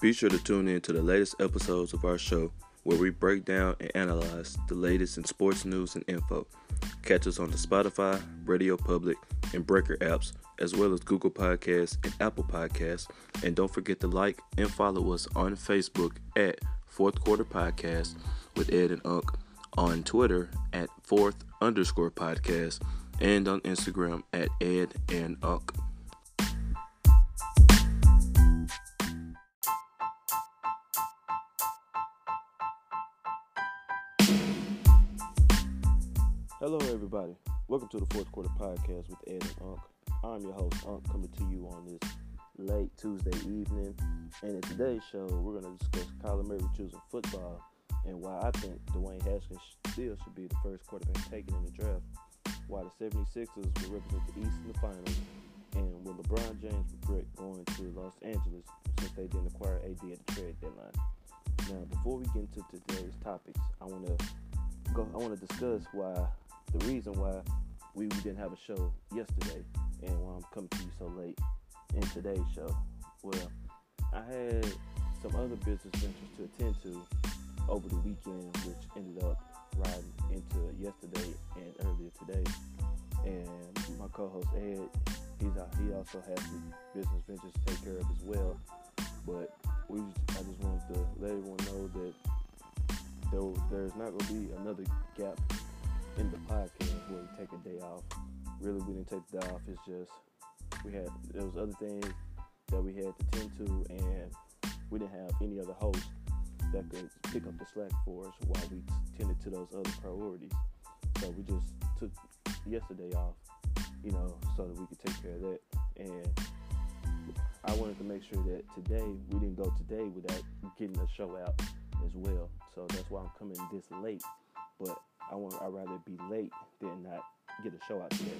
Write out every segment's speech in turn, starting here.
Be sure to tune in to the latest episodes of our show where we break down and analyze the latest in sports news and info. Catch us on the Spotify, Radio Public, and Breaker apps, as well as Google Podcasts and Apple Podcasts. And don't forget to like and follow us on Facebook at Fourth Quarter Podcast with Ed and Unc, on Twitter at Fourth underscore Podcast, and on Instagram at Ed and Unc. Welcome to the Fourth Quarter Podcast with Ed and Unc. I'm your host, Unc, coming to you on this late Tuesday evening. And in today's show, we're going to discuss Kyler Murray choosing football and why I think Dwayne Haskins still should be the first quarterback taken in the draft. Why the 76ers will represent the East in the finals. And will LeBron James regret going to Los Angeles since they didn't acquire AD at the trade deadline? Now, before we get into today's topics, I want to go. I want to discuss why the reason why we, we didn't have a show yesterday and why I'm coming to you so late in today's show. Well, I had some other business ventures to attend to over the weekend, which ended up riding into yesterday and earlier today. And my co-host Ed, he's out, he also has some business ventures to take care of as well. But we, I just wanted to let everyone know that there, there's not going to be another gap in the podcast where we take a day off. Really, we didn't take the day off. It's just we had there was other things that we had to tend to, and we didn't have any other host that could pick up the slack for us while we tended to those other priorities. So we just took yesterday off, you know, so that we could take care of that. And I wanted to make sure that today we didn't go today without getting a show out as well. So that's why I'm coming this late. But I want I'd rather be late than not get a show out today.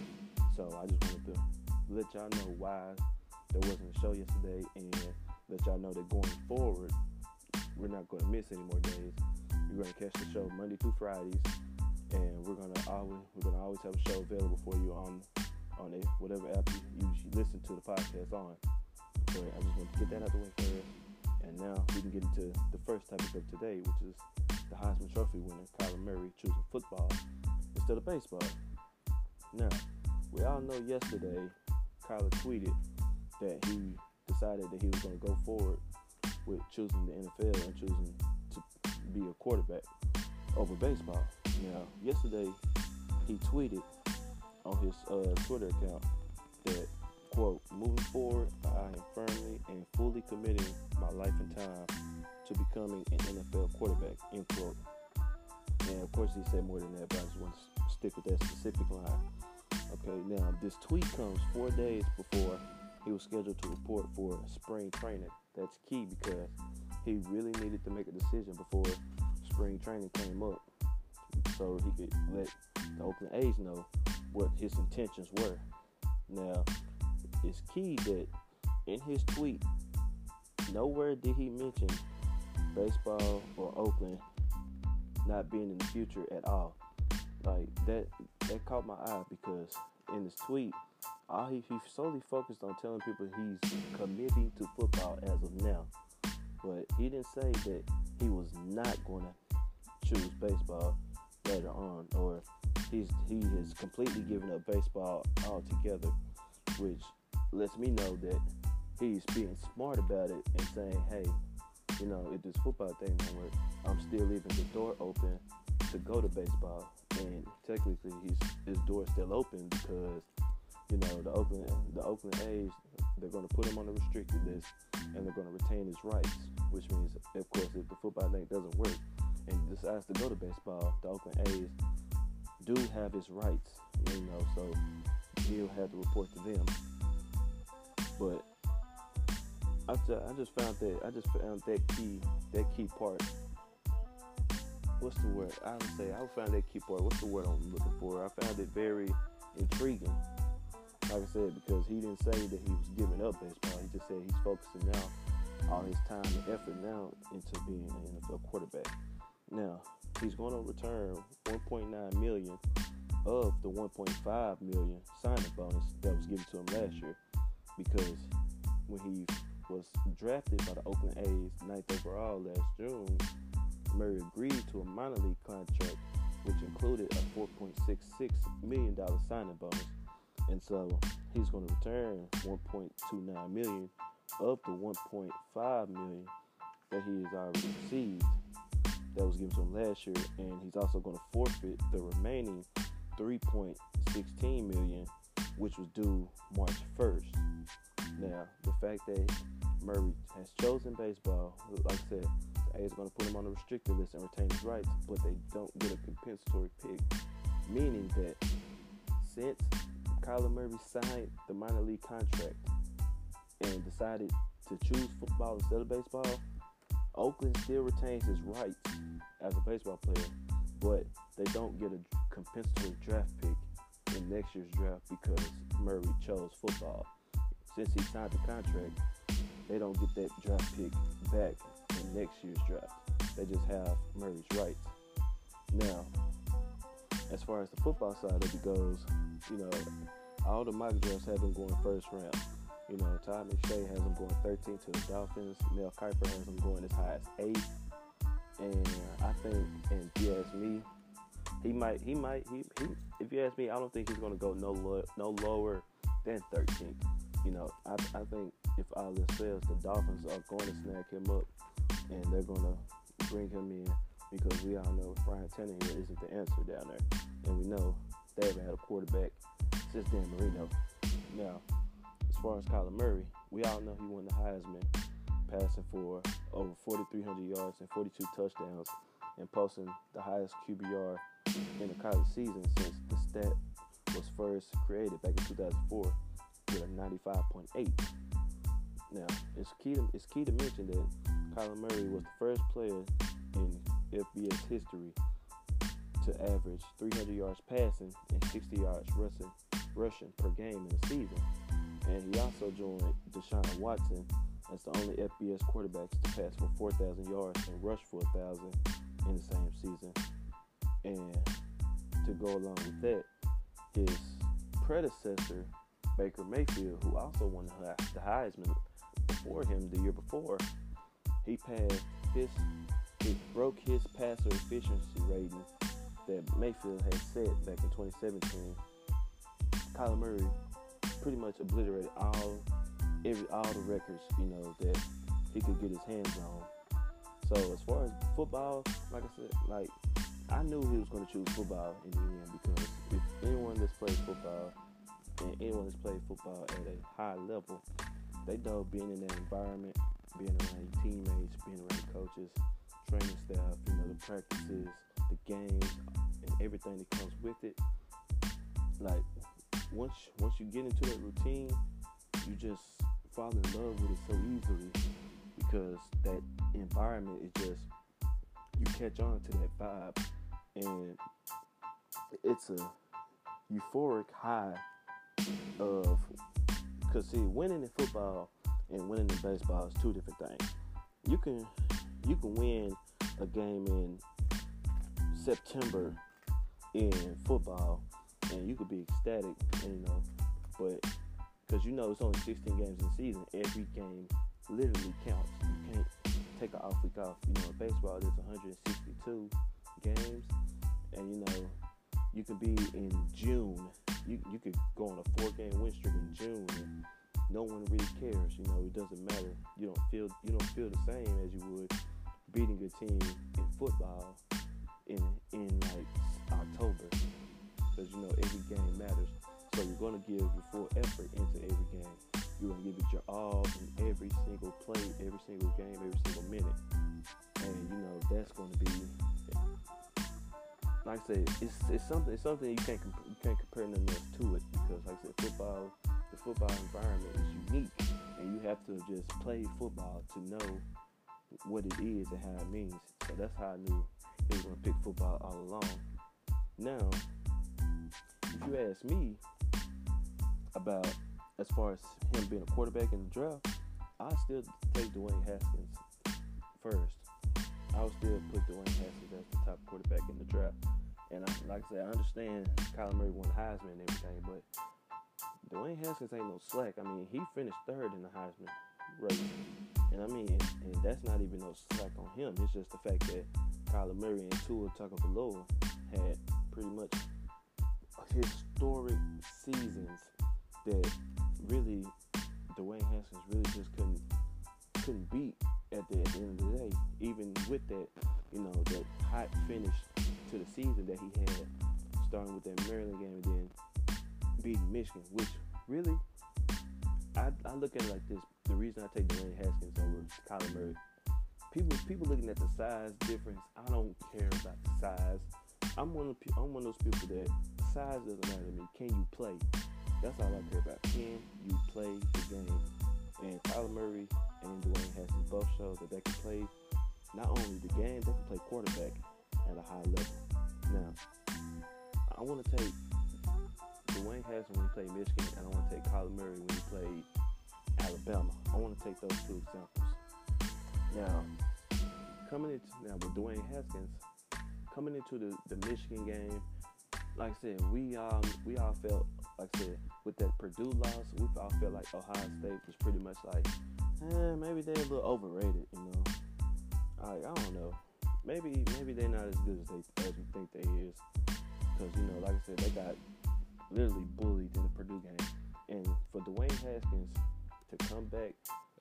So I just wanted to let y'all know why there wasn't a show yesterday and let y'all know that going forward we're not going to miss any more days. You're going to catch the show Monday through Fridays, and we're going to always we're going to always have a show available for you on on a, whatever app you usually listen to the podcast on. But I just want to get that out the way first, and now we can get into the first topic of today, which is the Heisman Trophy winner Kyler Murray choosing football instead of baseball. Now, we all know yesterday Kyler tweeted that he decided that he was going to go forward with choosing the NFL and choosing to be a quarterback over baseball. Now, yesterday he tweeted on his uh, Twitter account that, quote, moving forward, I am firmly and fully committing my life and time to becoming an NFL quarterback, end quote. And of course, he said more than that, but I just want to stick with that specific line. Okay, now this tweet comes four days before he was scheduled to report for spring training. That's key because he really needed to make a decision before spring training came up so he could let the Oakland A's know what his intentions were. Now, it's key that in his tweet, nowhere did he mention baseball or Oakland not being in the future at all. Like that that caught my eye because in his tweet, all he, he solely focused on telling people he's committing to football as of now. But he didn't say that he was not to choose baseball later on, or he's he has completely given up baseball altogether, which lets me know that he's being smart about it and saying, hey, you know, if this football thing don't work, I'm still leaving the door open to go to baseball. And technically, his his door's still open because you know the Oakland the Oakland A's they're going to put him on the restricted list and they're going to retain his rights, which means, of course, if the football thing doesn't work and decides to go to baseball, the Oakland A's do have his rights, you know, so he'll have to report to them. But I just, I just found that I just found that key that key part. What's the word? I would say I found that key part. What's the word I'm looking for? I found it very intriguing. Like I said, because he didn't say that he was giving up baseball. He just said he's focusing now all his time and effort now into being an NFL quarterback. Now he's going to return 1.9 million of the 1.5 million signing bonus that was given to him last year because when he was drafted by the Oakland A's ninth overall last June, Murray agreed to a minor league contract, which included a $4.66 million signing bonus. And so he's going to return 1.29 million of the 1.5 million that he has already received that was given to him last year, and he's also going to forfeit the remaining 3.16 million, which was due March 1st. Now, the fact that Murray has chosen baseball, like I said, the A's are going to put him on the restricted list and retain his rights, but they don't get a compensatory pick, meaning that since Kyler Murray signed the minor league contract and decided to choose football instead of baseball, Oakland still retains his rights as a baseball player, but they don't get a compensatory draft pick in next year's draft because Murray chose football. Since he signed the contract, they don't get that draft pick back in next year's draft. They just have Murray's rights. Now, as far as the football side of it goes, you know, all the mock drafts have been going first round. You know, Todd McShay has them going 13 to the Dolphins. Mel Kiper has them going as high as eight. And I think, and if you ask me, he might, he might, he, he if you ask me, I don't think he's going to go no lo- no lower than 13. You know, I, I think if all this fails, the Dolphins are going to snag him up, and they're going to bring him in because we all know Ryan Tannehill isn't the answer down there, and we know they haven't had a quarterback since Dan Marino. Now, as far as Kyler Murray, we all know he won the Heisman, passing for over 4,300 yards and 42 touchdowns, and posting the highest QBR in a college season since the stat was first created back in 2004 with a 95.8. Now, it's key to it's key to mention that Kyler Murray was the first player in FBS history to average 300 yards passing and 60 yards rushing, rushing per game in a season. And he also joined Deshaun Watson as the only FBS quarterbacks to pass for 4,000 yards and rush for 1,000 in the same season. And to go along with that, his predecessor, Baker Mayfield, who also won the Heisman before him the year before, he passed his, he broke his passer efficiency rating that Mayfield had set back in 2017. Kyler Murray pretty much obliterated all every all the records, you know, that he could get his hands on. So as far as football, like I said, like I knew he was going to choose football in the end because if anyone that's played football and anyone that's played football at a high level, they know being in that environment, being around your teammates, being around coaches, training staff, you know, the practices, the games, and everything that comes with it. Like once once you get into that routine, you just fall in love with it so easily because that environment is just you catch on to that vibe and it's a euphoric high of because see winning in football and winning in baseball is two different things you can you can win a game in september in football and you could be ecstatic you know but because you know it's only 16 games in the season every game literally counts you can't take an off week off you know in baseball there's 162 games and you know you can be in June. You you could go on a four game win streak in June and no one really cares. You know, it doesn't matter. You don't feel you don't feel the same as you would beating your team in football in in like October because you know every game matters. So you're gonna give your full effort into every game. You're gonna give it your all in every single play, every single game, every single minute. And you know that's gonna be like I said, it's, it's something it's something you can't comp- you can't compare nothing else to it because like I said, football the football environment is unique, and you have to just play football to know what it is and how it means. So that's how I knew he was gonna pick football all along. Now, if you ask me about as far as him being a quarterback in the draft, I still take Dwayne Haskins first. I would still put Dwayne Haskins as the top quarterback in the draft. And I, like I said, I understand Kyler Murray won Heisman and everything, but Dwayne Haskins ain't no slack. I mean, he finished third in the Heisman race. And I mean, and, that's not even no slack on him. It's just the fact that Kyler Murray and Tua Tagovailoa had pretty much historic seasons that really Dwayne Haskins really just couldn't couldn't beat at the, at the end of the day. Even with that, you know, that hot finish to the season that he had, starting with that Maryland game and then beating Michigan, which really I, I look at it like this. The reason I take Dwayne Haskins over Kyler Murray, people people looking at the size difference. I don't care about the size. I'm one of I'm one of those people that size doesn't matter to me. Can you play? That's all I care about. Can you play the game? And Kyler Murray and Dwayne Haskins both show that they can play not only the game, they can play quarterback at a high level. Now, I want to take Dwayne Haskins when he played Michigan, and I want to take Kyler Murray when he played Alabama. I want to take those two examples. Now, coming into now with Dwayne Haskins, coming into the, the Michigan game, like I said, we all we all felt like I said with that Purdue loss, we all felt like Ohio State was pretty much like, eh, maybe they're a little overrated, you know. Like I don't know, maybe maybe they're not as good as they as we think they is, because you know, like I said, they got literally bullied in the Purdue game, and for Dwayne Haskins to come back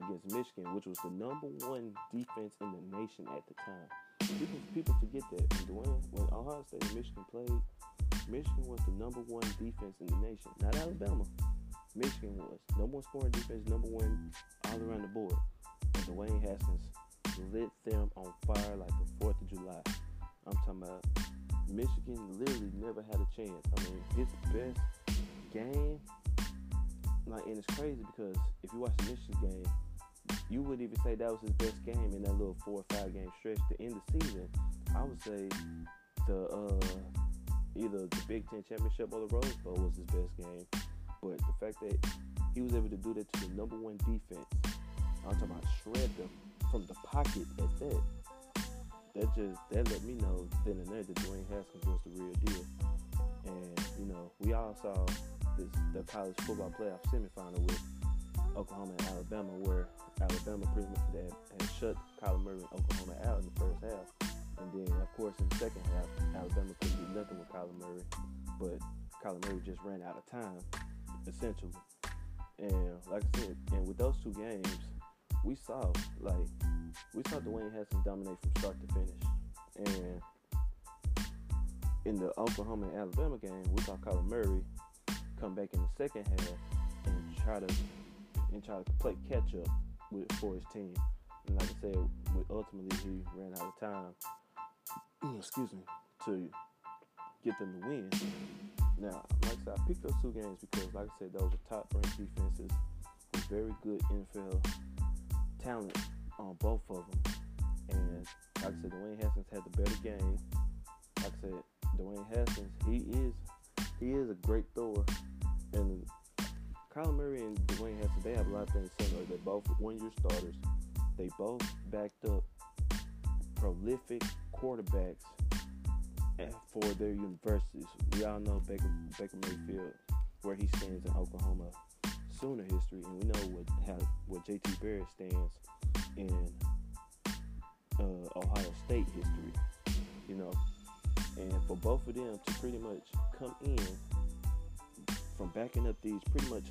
against Michigan, which was the number one defense in the nation at the time. People people forget that when Dwayne when Ohio State and Michigan played, Michigan was the number one defense in the nation, not Alabama. Michigan was number one scoring defense, number one all around the board. And Dwayne Haskins lit them on fire like the Fourth of July. I'm talking about Michigan literally never had a chance. I mean, his best game, like, and it's crazy because if you watch the Michigan game, you wouldn't even say that was his best game in that little four or five game stretch. To end the season, I would say the uh, either the Big Ten championship or the Rose Bowl was his best game. But the fact that he was able to do that to the number one defense, I'm talking about shred them from the pocket at that. That just that let me know then and there that Dwayne Haskins was the real deal. And you know, we all saw this the college football playoff semifinal with Oklahoma and Alabama, where Alabama pretty much had, had shut Kyler Murray and Oklahoma out in the first half. And then, of course, in the second half, Alabama couldn't do nothing with Kyler Murray, but Kyler Murray just ran out of time, essentially. And like I said, and with those two games, we saw like we saw Dwayne Haskins dominate from start to finish. And in the Oklahoma and Alabama game, we saw Kyler Murray come back in the second half and try to and try to play catch up with for his team. And like I said, ultimately he ran out of time. Mm, excuse me, to get them to win. Now, like I said, I picked those two games because, like I said, those are top ranked defenses with very good NFL talent on both of them. And like I said, Dwayne Haskins had the better game. Like I said, Dwayne Haskins, he is he is a great thrower. And Kyler Murray and Dwayne Haskins, they have a lot of things similar. They're both one-year starters. They both backed up prolific quarterbacks for their universities. We all know Baker, Baker Mayfield, where he stands in Oklahoma Sooner history, and we know what how, what JT Barrett stands in uh, Ohio State history. You know, and for both of them to pretty much come in from backing up these pretty much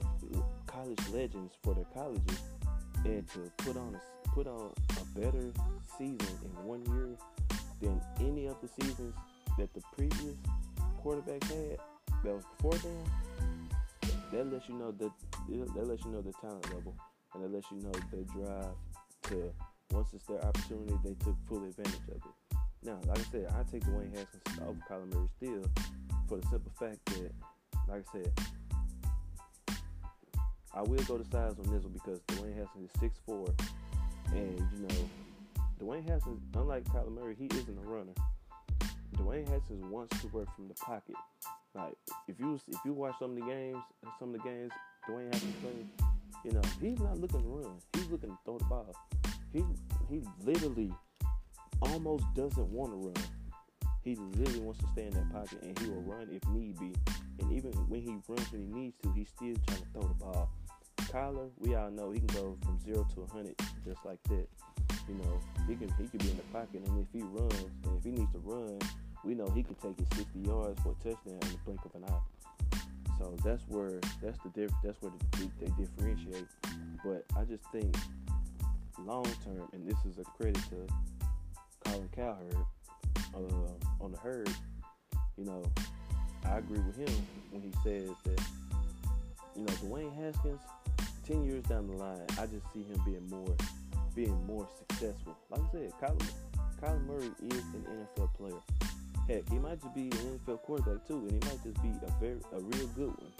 college legends for their colleges, and to put on a put on a better season in one year than any of the seasons that the previous quarterback had that was before them, that lets you know that that lets you know the talent level and that lets you know their drive to once it's their opportunity, they took full advantage of it. Now, like I said, I take Dwayne Haskins over Kyler Murray still for the simple fact that, like I said, I will go to size on this one because Dwayne Haskins is 6'4", and you know Dwayne Haskins, unlike Kyler Murray, he isn't a runner. Dwayne Haskins wants to work from the pocket. Like if you if you watch some of the games, some of the games Dwayne Haskins plays, you know he's not looking to run. He's looking to throw the ball. He he literally almost doesn't want to run. He literally wants to stay in that pocket and he will run if need be. And even when he runs when he needs to, he's still trying to throw the ball Kyler, we all know he can go from zero to 100 just like that. You know, he can he can be in the pocket, and if he runs, and if he needs to run, we know he can take it 60 yards for a touchdown in the blink of an eye. So that's where that's the diff, that's where the, they differentiate. But I just think long term, and this is a credit to Colin Cowherd uh, on the herd. You know, I agree with him when he says that you know Dwayne Haskins, ten years down the line, I just see him being more being more successful. Like I said, Kyler, Kyler Murray is an NFL player. Heck, he might just be an NFL quarterback too, and he might just be a very a real good one.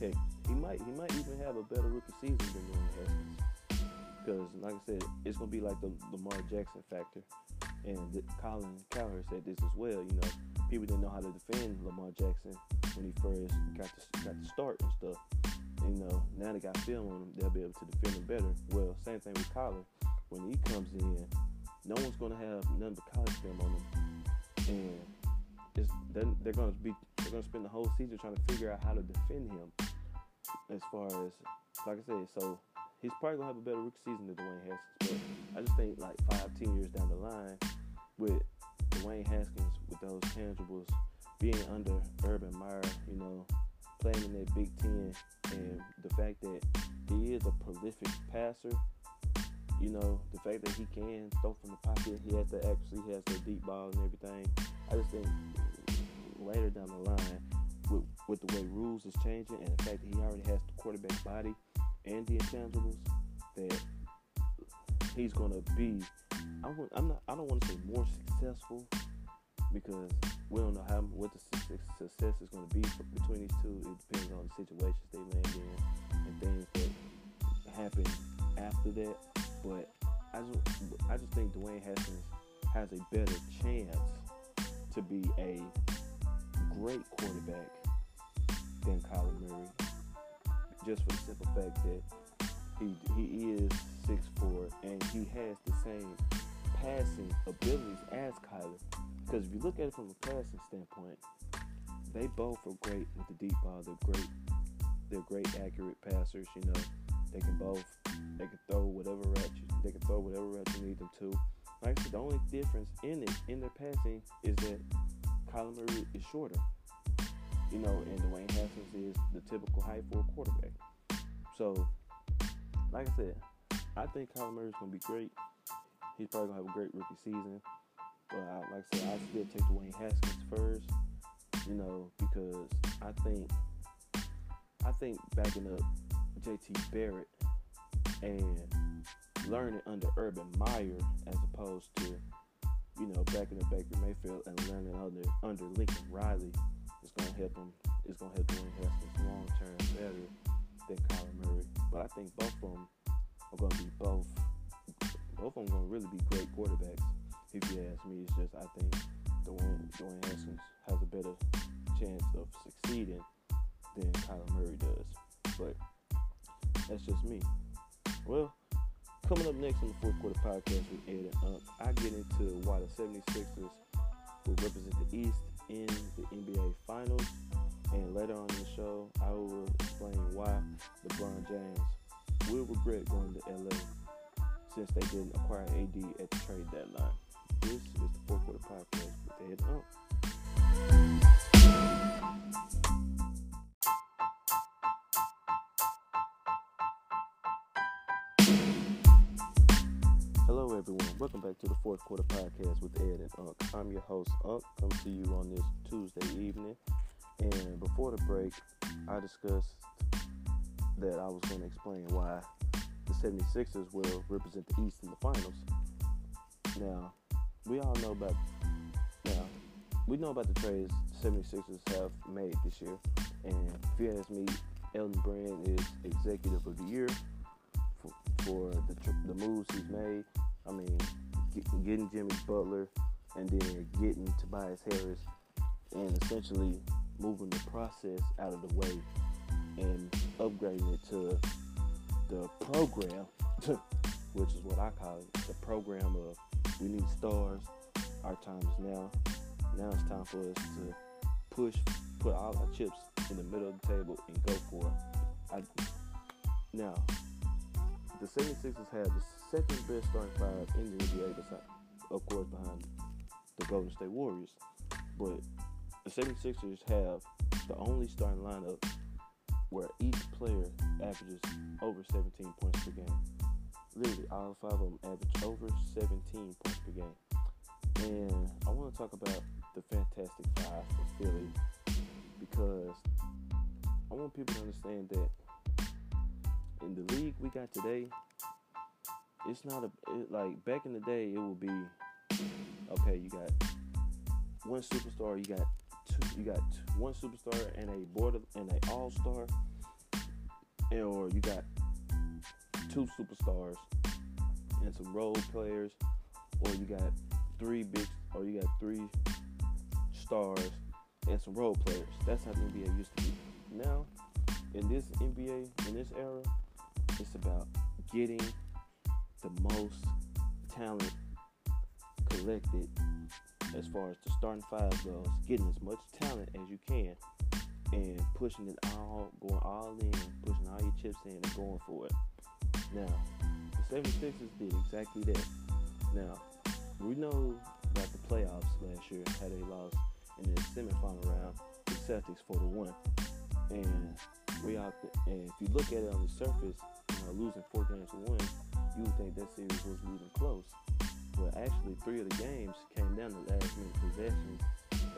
Heck, he might he might even have a better rookie season than Dwayne. Because, like I said, it's gonna be like the Lamar Jackson factor, and Colin Cowherd said this as well. You know, people didn't know how to defend Lamar Jackson when he first got to got to start and stuff. You know, now they got film on him, they'll be able to defend him better. Well, same thing with Colin. When he comes in, no one's gonna have none but college film on him, and it's they're, they're gonna be they're gonna spend the whole season trying to figure out how to defend him. As far as like I said, so he's probably gonna have a better rookie season than Dwayne Haskins. But I just think like five, ten years down the line, with Dwayne Haskins with those tangibles, being under Urban Meyer, you know, playing in that Big Ten, and the fact that he is a prolific passer. You know, the fact that he can throw from the pocket, he has the actually has the deep ball and everything. I just think later down the line, with, with the way rules is changing and the fact that he already has the quarterback body and the intangibles, that he's gonna be. I am not. I don't want to say more successful because we don't know how what the success is going to be between these two. It depends on the situations they land in and things that happen after that. But I just I just think Dwayne Haskins has a better chance to be a great quarterback than Kyler Murray, just for the simple fact that he he is six four and he has the same passing abilities as Kyler. Because if you look at it from a passing standpoint, they both are great with the deep ball. They're great. They're great accurate passers. You know, they can both. They can throw whatever route you. They can throw whatever route you need them to. Like I said, the only difference in it in their passing is that Kyler Murray is shorter. You know, and Dwayne Haskins is the typical height for a quarterback. So, like I said, I think Kyler Murray is gonna be great. He's probably gonna have a great rookie season. But I, like I said, I still take Dwayne Haskins first. You know, because I think I think backing up JT Barrett and learning under Urban Meyer as opposed to, you know, backing up Baker Mayfield and learning under under Lincoln Riley is gonna help him is gonna help Dwayne Haskins long term better than Kyler Murray. But I think both of them are gonna be both both of them gonna really be great quarterbacks. If you ask me, it's just I think Dwayne Dwayne Haskins has a better chance of succeeding than Kyler Murray does. But that's just me. Well, coming up next on the fourth quarter podcast with Ed and Unc, I get into why the 76ers will represent the East in the NBA Finals. And later on in the show, I will explain why LeBron James will regret going to LA since they didn't acquire AD at the trade deadline. This is the fourth quarter podcast with Ed and Unc. Hello, everyone. Welcome back to the fourth quarter podcast with Ed and Unc. I'm your host, Unc, Come to you on this Tuesday evening. And before the break, I discussed that I was going to explain why the 76ers will represent the East in the finals. Now, we all know about now we know about the trades the 76ers have made this year. And if you ask me, Elton Brand is executive of the year for, for the, the moves he's made. I mean, get, getting Jimmy Butler and then getting Tobias Harris and essentially moving the process out of the way and upgrading it to the program, which is what I call it, the program of we need stars. Our time is now. Now it's time for us to push, put all our chips in the middle of the table and go for it. I, Now, the 76ers have the second best starting five in the NBA, besides, of course, behind the Golden State Warriors. But the 76ers have the only starting lineup where each player averages over 17 points per game. Literally, all five of them average over 17 points per game. And I want to talk about the Fantastic Five for Philly because I want people to understand that in the league we got today, it's not a it, like back in the day. It would be okay. You got one superstar. You got two. You got one superstar and a border and a all star, or you got two superstars and some role players, or you got three big, or you got three stars and some role players. That's how the NBA used to be. Now, in this NBA, in this era, it's about getting the most talent collected as far as the starting five goes, getting as much talent as you can and pushing it all, going all in, pushing all your chips in and going for it. Now, the 76ers did exactly that. Now, we know about the playoffs last year, had they lost in the semifinal round, the Celtics 4 to 1. And we out and if you look at it on the surface, you know, losing four games to one, you would think that series was even close. But actually, three of the games came down to last minute possessions,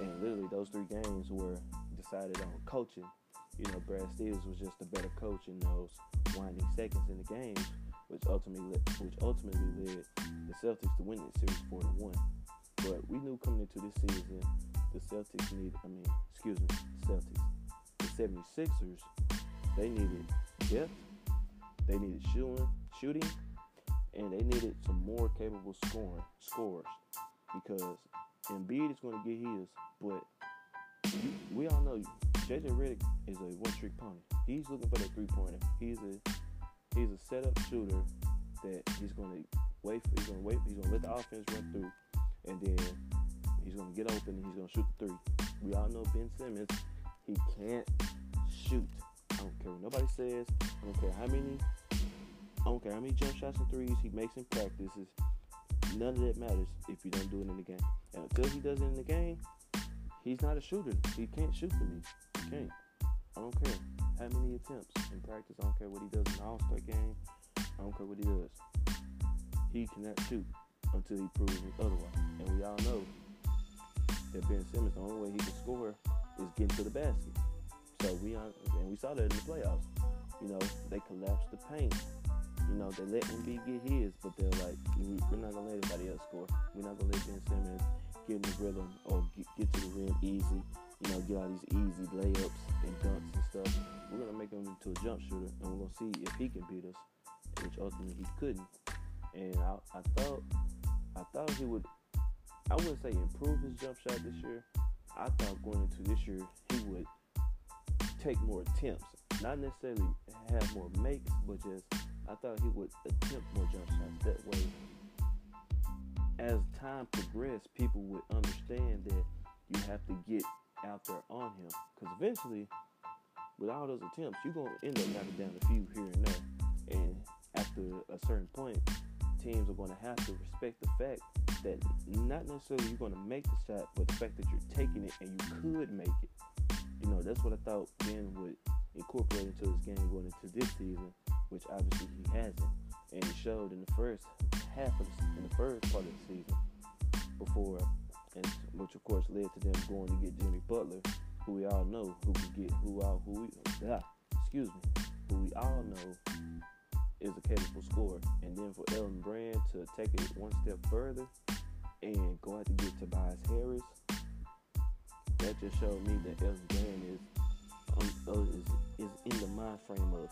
and literally those three games were decided on coaching. You know, Brad Stevens was just a better coach in those winding seconds in the game, which ultimately which ultimately led the Celtics to win that series four to one. But we knew coming into this season, the Celtics needed. I mean, excuse me, Celtics. The 76ers, they needed depth, they needed shooting, shooting, and they needed some more capable scoring scores because Embiid is going to get his, but we all know JJ Redick is a one-trick pony. He's looking for that three-pointer. He's a he's a setup shooter that he's going to wait for. He's to wait. He's to let the offense run through, and then he's going to get open and he's going to shoot the three. We all know Ben Simmons. He can't shoot. I don't care what nobody says. I don't care how many I don't care how many jump shots and threes he makes in practices. None of that matters if you don't do it in the game. And until he does it in the game, he's not a shooter. He can't shoot for me. Can't. I don't care how many attempts in practice. I don't care what he does in the All Star game. I don't care what he does. He cannot shoot until he proves otherwise. And we all know that Ben Simmons, the only way he can score is getting to the basket. So we and we saw that in the playoffs. You know, they collapsed the paint. You know, they let Embiid get his, but they're like, we're not gonna let anybody else score. We're not gonna let Ben Simmons get in the rhythm or get, get to the rim easy. You know, get all these easy layups and dunks and stuff. We're gonna make him into a jump shooter, and we're gonna see if he can beat us, which ultimately he couldn't. And I, I thought, I thought he would. I wouldn't say improve his jump shot this year. I thought going into this year he would take more attempts, not necessarily have more makes, but just I thought he would attempt more jump shots. That way, as time progressed, people would understand that you have to get out there on him. Because eventually, with all those attempts, you're going to end up knocking down a few here and there. And after a certain point, teams are going to have to respect the fact that not necessarily you're going to make the shot, but the fact that you're taking it and you could make it. You know, that's what I thought Ben would incorporate into his game going into this season which obviously he hasn't, and it showed in the first half of the, in the first part of the season before, and which of course led to them going to get Jimmy Butler, who we all know who could get who all who we excuse me, who we all know is a capable scorer, and then for Elton Brand to take it one step further and go out to get Tobias Harris, that just showed me that Elton Brand is um, uh, is, is in the mind frame of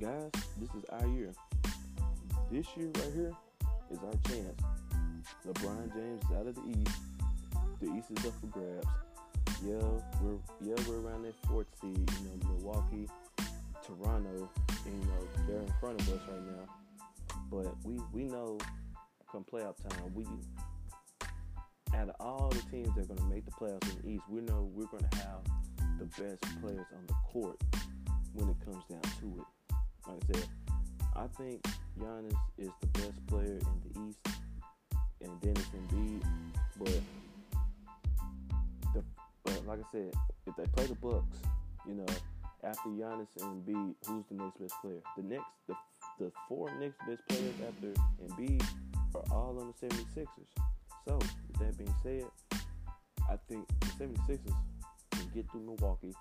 guys, this is our year. This year right here is our chance. LeBron James is out of the East. The East is up for grabs. Yeah, we're yeah we're around that fourth seed. You know, Milwaukee, Toronto, you know they're in front of us right now. But we we know come playoff time, we out of all the teams that are going to make the playoffs in the East, we know we're going to have the best players on the court when it comes down to it. like I said, I think Giannis is the best player in the East, and Dennis Embiid. But the but like I said, if they play the Bucks, you know, after Giannis and Embiid, who's the next best player? The next, the the four next best players after Embiid are all on the 76ers. So, with that being said, I think the 76ers can get through Milwaukee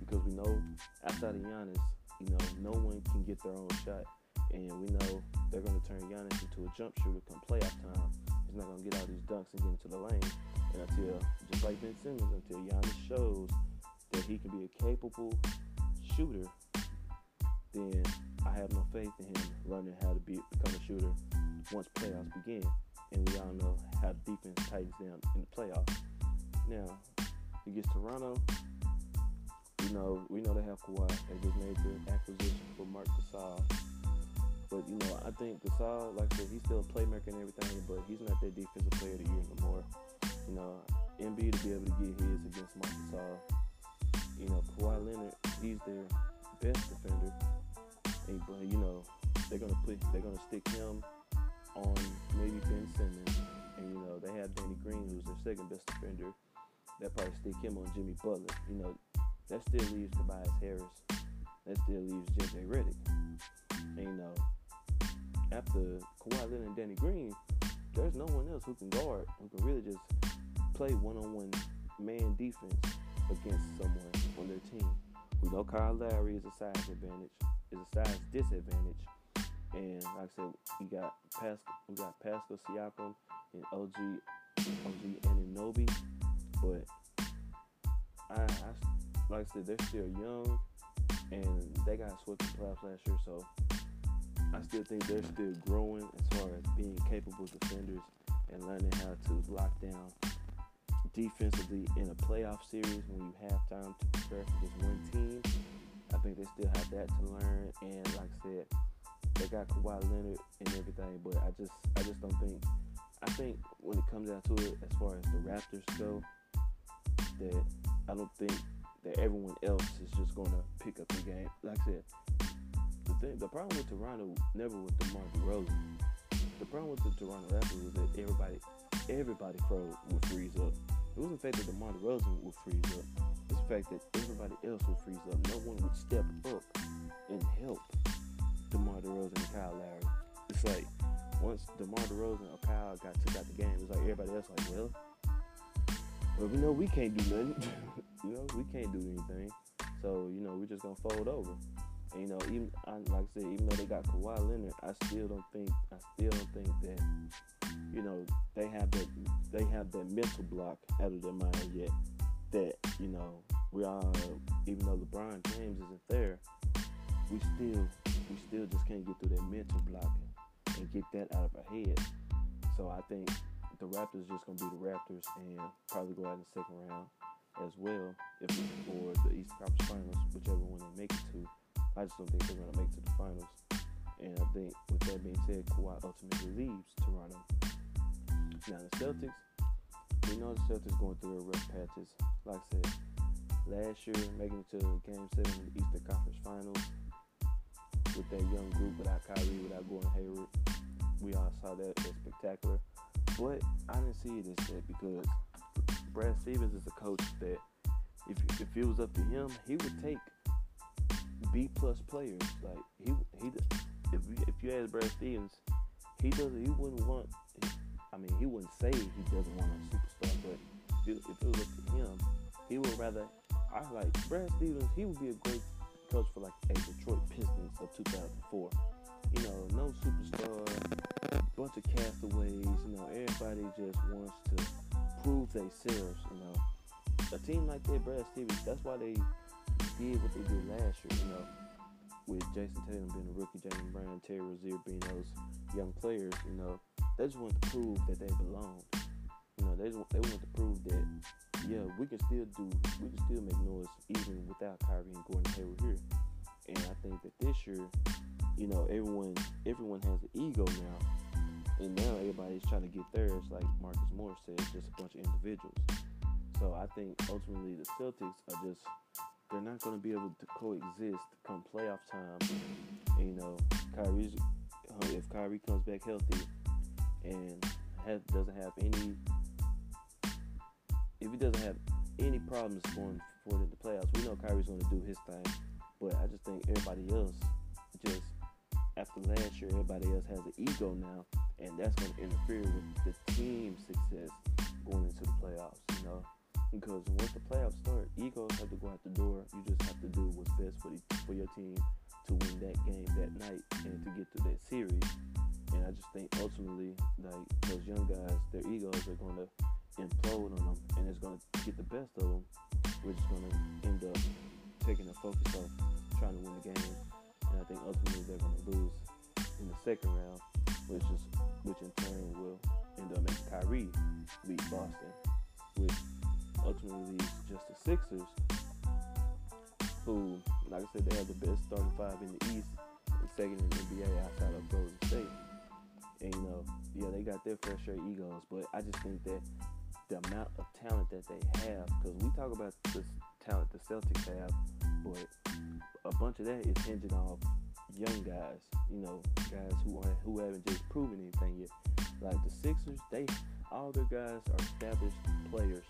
because we know outside of Giannis, you know, no one can get their own shot. And we know they're going to turn Giannis into a jump shooter come playoff time. He's not to get all these dunks and get into the lane. And until, just like Ben Simmons, until Giannis shows that he can be a capable shooter, then I have no faith in him learning how to be become a shooter once playoffs begin. And we all know how defense tightens down in the playoffs. Now, gets Toronto. You know, we know they have Kawhi. They just made the acquisition for Marc Gasol. But you know, I think Gasol, like I said, he's still a playmaker and everything, but he's not that defensive player of the year no more. You know, Embiid to be able to get his against Marc Gasol. You know, Kawhi Leonard, he's their best defender. And, but you know, they're gonna put they're gonna stick him on maybe Ben Simmons, and you know they have Danny Green, who's their second best defender. They'll probably stick him on Jimmy Butler. You know, that still leaves Tobias Harris. That still leaves JJ Redick. And you know, after Kawhi Leonard and Danny Green, there's no one else who can guard, who can really just play one-on-one man defense against someone on their team. We know Kyle Lowry is a size advantage, is a size disadvantage. And like I said, we got Pascal, we got Pascal Siakam and OG, OG Anunoby. But I, I, like I said, they're still young, and they got swept in playoffs last year. So I still think they're still growing as far as being capable defenders and learning how to lock down defensively in a playoff series when you have time to prepare for just one team. I think they still have that to learn. And like I said, they got Kawhi Leonard and everything, but I just I just don't think I think when it comes down to it, as far as the Raptors go, that I don't think that everyone else is just gonna pick up the game. Like I said, thing the problem with Toronto never with DeMar DeRozan. The problem with the Toronto Raptors was that everybody everybody froze would freeze up. It wasn't the fact that DeMar DeRozan would freeze up. It's the fact that everybody else would freeze up. No one would step up and help DeMar DeRozan and Kyle Lowry. It's like once DeMar DeRozan or Kyle got took out the game, it's like everybody else like, well, well, we know we can't do nothing. you know, we can't do anything. So you know, we're just gonna fold over. And you know, even like I said, even though they got Kawhi Leonard, I still don't think I still don't think that you know they have that they have that mental block out of their mind yet. That you know we all, even though LeBron James isn't there, we still we still just can't get through that mental block and, get that out of our head. So I think the Raptors just gonna be the Raptors and probably go out in the second round as well, if for the Eastern Conference Finals, whichever one they make it to. I just don't think they're gonna make it to the finals. And I think with that being said, Kawhi ultimately leaves Toronto. Now the Celtics, we know the Celtics going through their rough patches. Like I said, last year making it to Game Seven of the Eastern Conference Finals with that young group without Kyrie, without Gordon Hayward, we all saw that as spectacular. But I didn't see it as that because Brad Stevens is a coach that if if it was up to him, he would take B plus players. Like he he if if you ask Brad Stevens, he doesn't he wouldn't want. I mean, he wouldn't say he doesn't want a superstar, but if, it was up to him, he would rather. I like Brad Stevens. He would be a great coach for like a Detroit Pistons of 2004. You know, no superstar, bunch of castaways. You know, everybody just wants to prove themselves. You know, a team like that, Brad Stevens. That's why they did what they did last year. You know, with Jayson Tatum being a rookie, Jaylen Brown, Terry Rozier being those young players. You know, they just want to prove that they belong. You know, they just, they want to prove that yeah, we can still do, we can still make noise even without Kyrie and Gordon Hayward here. And I think that this year, you know, everyone everyone has an ego now, and now everybody's trying to get theirs. Like Marcus Morris said, just a bunch of individuals. So I think ultimately the Celtics are just they're not going to be able to coexist come playoff time. And, you know, Kyrie's if Kyrie comes back healthy and has, doesn't have any, if he doesn't have any problems going forward in the playoffs, we know Kyrie's going to do his thing. But I just think everybody else, just after last year, everybody else has an ego now, and that's going to interfere with the team's success going into the playoffs. You know, because once the playoffs start, egos have to go out the door. You just have to do what's best for the, for your team to win that game that night and to get to that series. And I just think ultimately, like those young guys, their egos are going to implode on them, and it's going to get the best of them, which is going to end up taking the focus off trying to win the game. And I think ultimately they're going to lose in the second round, which is which in turn will end up making Kyrie beat Boston, which ultimately just the Sixers, who, like I said, they have the best starting five in the East, and second in the NBA outside of Golden State. And you know, yeah, they got their fair share egos, but I just think that the amount of talent that they have, because we talk about the talent the Celtics have, but a bunch of that is hinging off young guys, you know, guys who aren't, who haven't just proven anything yet. Like the Sixers, they all their guys are established players,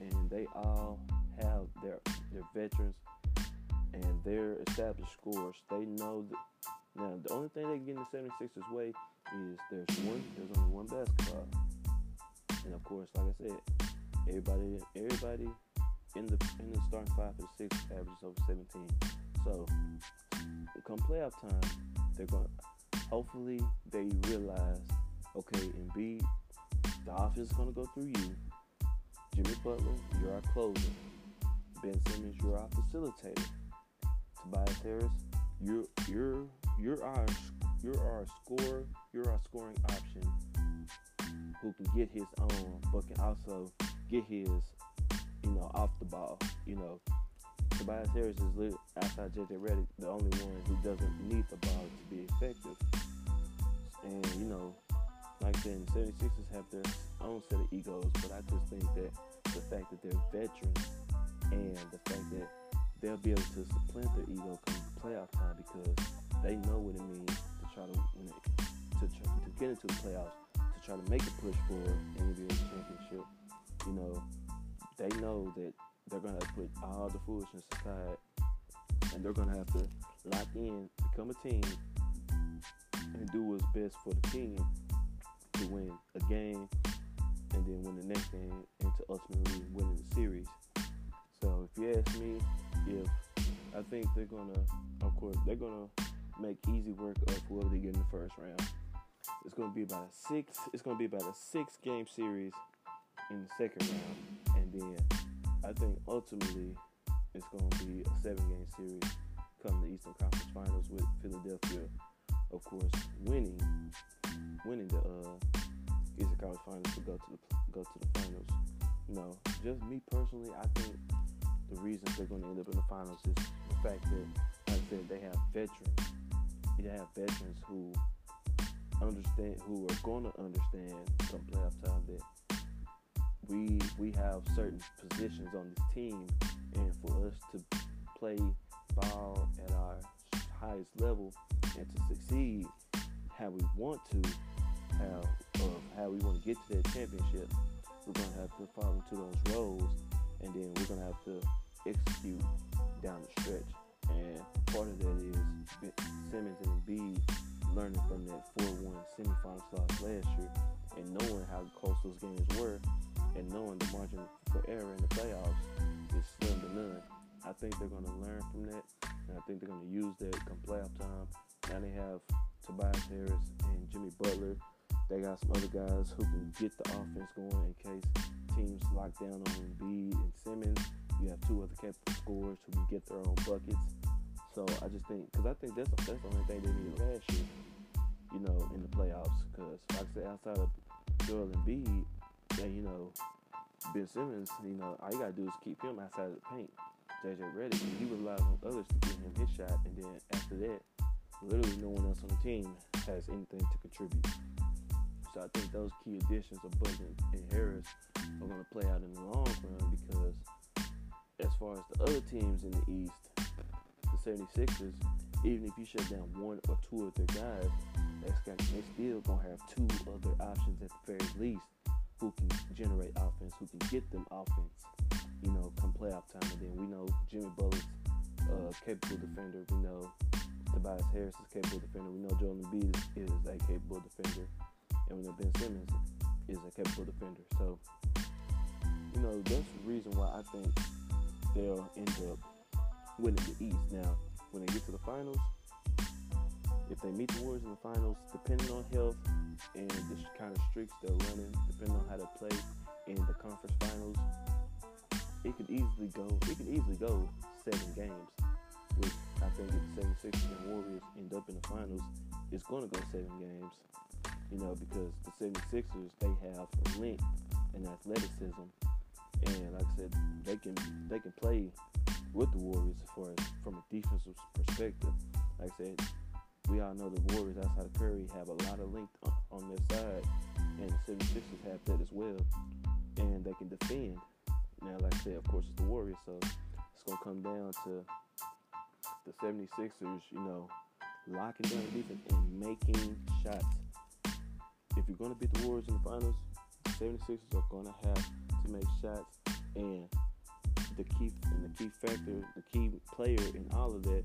and they all have their their veterans and their established scores. They know that now the only thing they get in the 76ers way is there's one there's only one basketball. And of course, like I said, everybody everybody in the in the starting five the six averages over 17. So come playoff time, they're going to hopefully they realize, okay, Embiid, the offense is going to go through you. Jimmy Butler, you're our closer. Ben Simmons, you're our facilitator. Tobias Harris, you're you're you're our you're our scorer, you're our scoring option who can get his own, but can also get his, you know, off the ball. You know, Tobias Harris is outside JJ Redick, the only one who doesn't need the ball to be effective. And you know, like I said, the 76ers have their own set of egos, but I just think that the fact that they're veterans and the fact that they'll be able to supplant their ego come playoff time because they know what it means to try to win it, to, try, to get into the playoffs, to try to make a push for an NBA championship. You know, they know that they're gonna put all the foolishness aside, and they're gonna have to lock in, become a team, and do what's best for the team to win a game, and then win the next game, and to ultimately win the series. So if you ask me, if I think they're gonna, of course, they're gonna make easy work of whoever they get in the first round. It's gonna be about a six. It's gonna be about a six-game series in the second round, and then I think ultimately it's to be a seven game series come the Eastern Conference Finals with Philadelphia, of course, winning winning the uh, Eastern Conference Finals to go to the go to the finals. No, just me personally, I think the reasons they're going to end up in the finals is the fact that, like I said, they have veterans. They have veterans who understand, who are going to understand come playoff time that we we have certain positions on this team, and for us to play ball at our highest level and to succeed how we want to, how uh, how we want to get to that championship, we're gonna have to fall into those roles, and then we're gonna have to execute down the stretch. And part of that is Simmons and Embiid learning from that 4-1 semifinal loss last year and knowing how close those games were and knowing the margin for error in the playoffs is slim to none. I think they're going to learn from that, and I think they're going to use that come playoff time. Now they have Tobias Harris and Jimmy Butler. They got some other guys who can get the offense going in case teams lock down on Embiid and Simmons. You have two other capable scorers who can get their own buckets. So I just think, because I think that's, that's the only thing they needed last year, you know, in the playoffs. Because, like I said, outside of Joel Embiid, and you know, Ben Simmons, you know, all you gotta do is keep him outside of the paint. JJ Redick, he relies on others to give him his shot, and then after that, literally no one else on the team has anything to contribute. So I think those key additions of Butler and Harris are going to play out in the long run because as far as the other teams in the East, the 76ers, even if you shut down one or two of their guys, they still gonna have two other options at the very least who can generate offense, who can get them offense, you know, come playoff time. And then we know Jimmy Butler's uh, capable defender. We know Tobias Harris is capable defender. We know Joel Embiid is a capable defender, and we know Ben Simmons is a capable defender. So, you know, that's the reason why I think they'll end up winning the East. Now, when they get to the finals, if they meet the Warriors in the finals, depending on health and the kind of streaks they're running, depending on how they play in the conference finals, it could easily go. It could easily go seven games. Which I think if the 76ers and Warriors end up in the finals, it's going to go seven games. You know, because the 76ers they have length and athleticism, and like I said, they can they can play with the Warriors as from a defensive perspective. Like I said, we all know the Warriors outside of Curry have a lot of length on their side, and the 76ers have that as well, and they can defend. Now, like I said, of course, it's the Warriors, so it's going to come down to the 76ers, you know, locking down the defense and making shots. If you're going to beat the Warriors in the finals, the 76ers are going to have to make shots, and the key and the key factor, the key player in all of that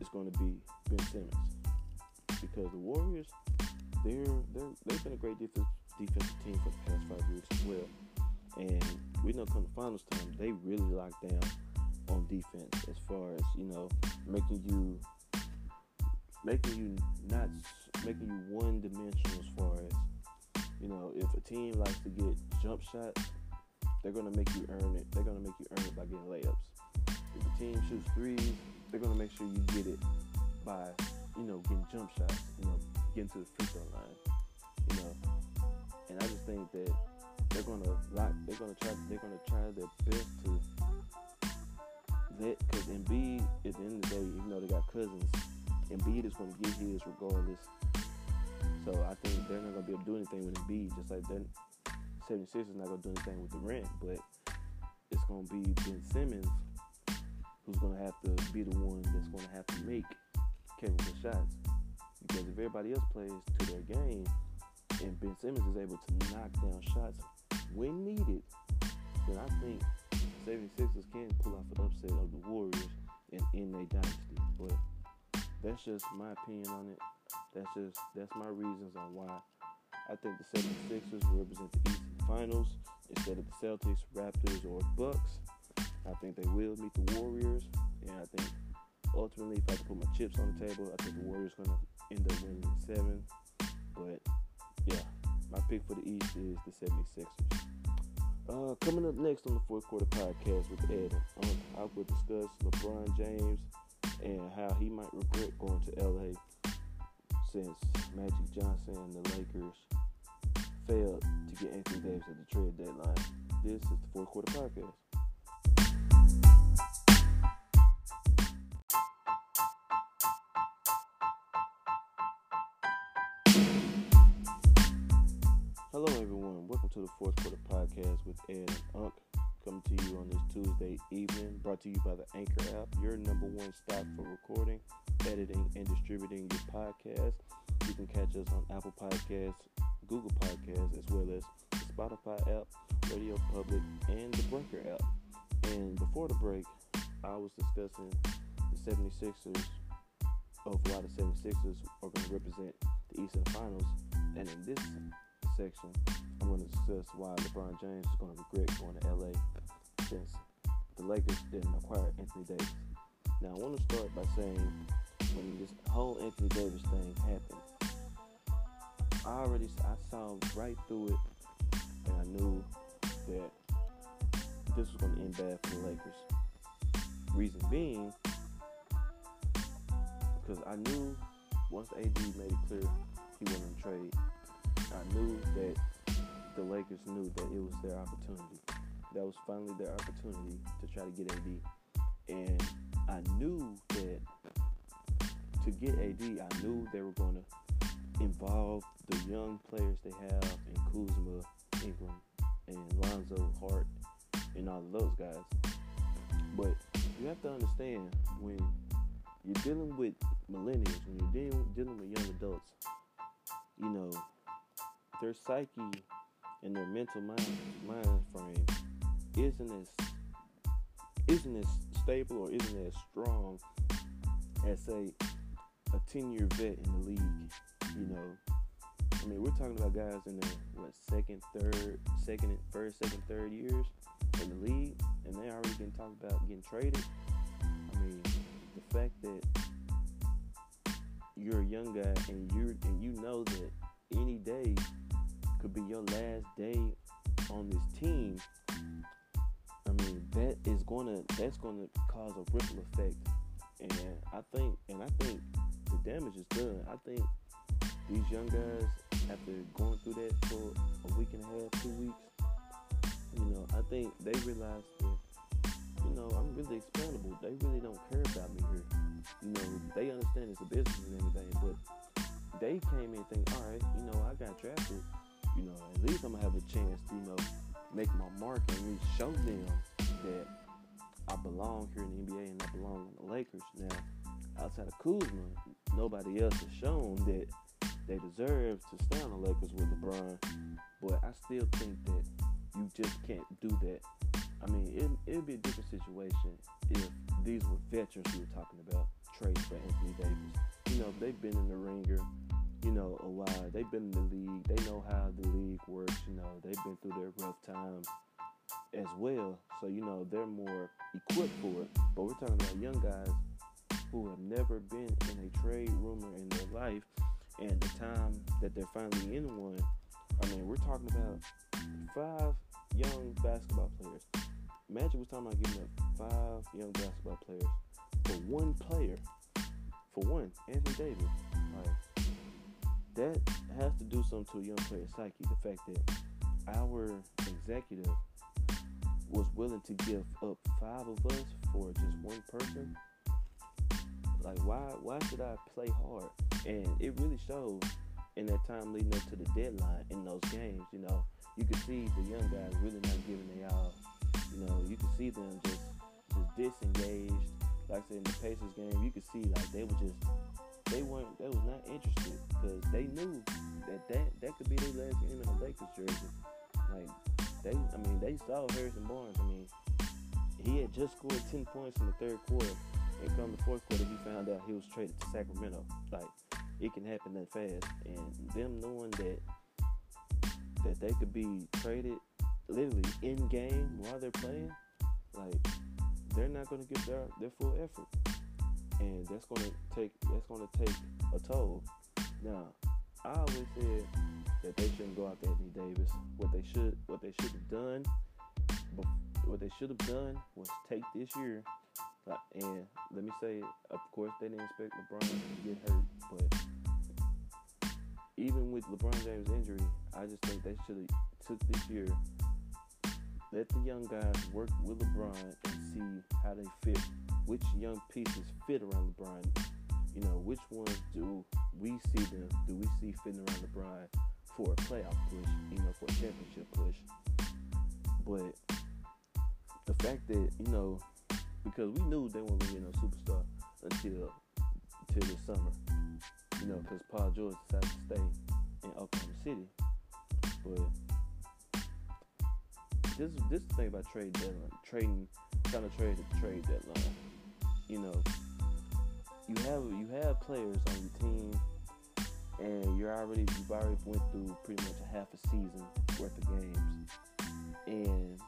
is going to be Ben Simmons because the Warriors, they're they're they've been a great defensive team for the past five years as well. And we know come the finals time, they really lock down on defense as far as you know making you making you not making you one dimensional as far as you know if a team likes to get jump shots they're gonna make you earn it they're gonna make you earn it by getting layups if a team shoots threes they're gonna make sure you get it by you know, getting jump shots, you know, getting to the free throw line, you know. And I just think that they're gonna lock, they're gonna try, they're gonna try their best to let, because Embiid, at the end of the day, even though they got cousins, Embiid is gonna get his regardless. So I think they're not gonna be able to do anything with Embiid, just like they're 76 is not gonna do anything with the Durant, but it's gonna be Ben Simmons who's gonna have to be the one that's gonna have to make capable shots. Because if everybody else plays to their game and Ben Simmons is able to knock down shots when needed, then I think 76ers can pull off an upset of the Warriors and in a dynasty. But that's just my opinion on it. That's just that's my reasons on why I think the 76ers will represent the Eastern Finals instead of the Celtics, Raptors, or Bucks. I think they will meet the Warriors, and I think ultimately, if I to put my chips on the table, I think the Warriors are going to end up winning seven. But yeah, my pick for the East is the 76ers. Uh, coming up next on the fourth quarter podcast with Ed, um, I will discuss LeBron James and how he might regret going to LA since Magic Johnson and the Lakers failed to get Anthony Davis at the trade deadline. This is the fourth quarter podcast. Hello, everyone. Welcome to the Fourth Quarter Podcast with Ed and Unc. Coming to you on this Tuesday evening. Brought to you by the Anchor app, your number one stop for recording, editing, and distributing your podcast. You can catch us on Apple Podcasts, Google Podcasts, as well as the Spotify app, Radio Public, and the Breaker app. And before the break, I was discussing the 76ers of why the 76ers are going to represent the Eastern Finals. And in this section, I'm going to discuss why LeBron James is going to regret going to LA since the Lakers didn't acquire Anthony Davis. Now, I want to start by saying when this whole Anthony Davis thing happened, I already I saw right through it, and I knew that this was going to end bad for the Lakers. Reason being, because I knew once AD made it clear he to trade, I knew that the Lakers knew that it was their opportunity. That was finally their opportunity to try to get AD. And I knew that to get AD, I knew they were going to involve the young players they have in Kuzma, Ingram, and Lonzo Hart, and all of those guys. But you have to understand when you're dealing with millennials, when you're dealing, dealing with young adults, you know, their psyche and their mental mind mind frame isn't as isn't as stable or isn't as strong as say a 10 year vet in the league. You know, I mean, we're talking about guys in their what second, third, second, first, second, third years in the league, and they already getting talked about getting traded. I mean, the fact that you're a young guy and you and you know that any day could be your last day on this team. I mean, that is gonna that's gonna cause a ripple effect, and I think and I think the damage is done. I think these young guys, after going through that for a week and a half, two weeks, you know, I think they realize that, you know, I'm really expendable. They really don't care about me here. You know, they understand it's a business and everything, but they came in thinking, all right, you know, I got drafted. You know, at least I'm gonna have a chance to, you know, make my mark and really show them that I belong here in the NBA and I belong in the Lakers. Now, outside of Kuzma, nobody else has shown that they deserve to stay on the Lakers with LeBron. But I still think that you just can't do that. I mean, it, it'd be a different situation if these were veterans we were talking about, trades for Anthony Davis. You know, they've been in the ringer, you know, a while. They've been in the league. They know how the league works. You know, they've been through their rough times as well. So, you know, they're more equipped for it. But we're talking about young guys who have never been in a trade rumor in their life, and the time that they're finally in one, I mean, we're talking about five young basketball players. Magic was talking about giving up five young basketball players for one player, for one Anthony Davis. Like that has to do something to a young player's psyche. The fact that our executive was willing to give up five of us for just one person like why why should I play hard? And it really showed in that time leading up to the deadline in those games. You know, you could see the young guys really not giving their all. You know, you could see them just just disengaged. Like I said in the Pacers game, you could see like they were just they weren't they was not interested because they knew that that that could be their last game in the Lakers jersey. Like they, I mean, they saw Harrison Barnes. I mean, he had just scored ten points in the third quarter and come the fourth quarter, he found out he was traded to Sacramento. Like it can happen that fast, and them knowing that that they could be traded literally in game while they're playing, like they're not going to give their their full effort, and that's to take that's to take a toll. Now, I always said that they shouldn't go after Anthony Davis. What they should what they should have done, what they should have done was take this year and let me say, of course, they didn't expect LeBron to get hurt, but even with LeBron James' injury, I just think they should have took this year, let the young guys work with LeBron and see how they fit, which young pieces fit around LeBron. You know, which ones do we see them? Do we see fitting around LeBron for a playoff push? You know, for a championship push. But the fact that you know because we knew they weren't gonna get no superstar until until this summer. You know, because Paul George decided to stay in Oklahoma City. But this this is the thing about trade deadline, trading, trying to trade the trade deadline. You know, you have you have players on your team, and you're already you've already went through pretty much a half a season worth of games, and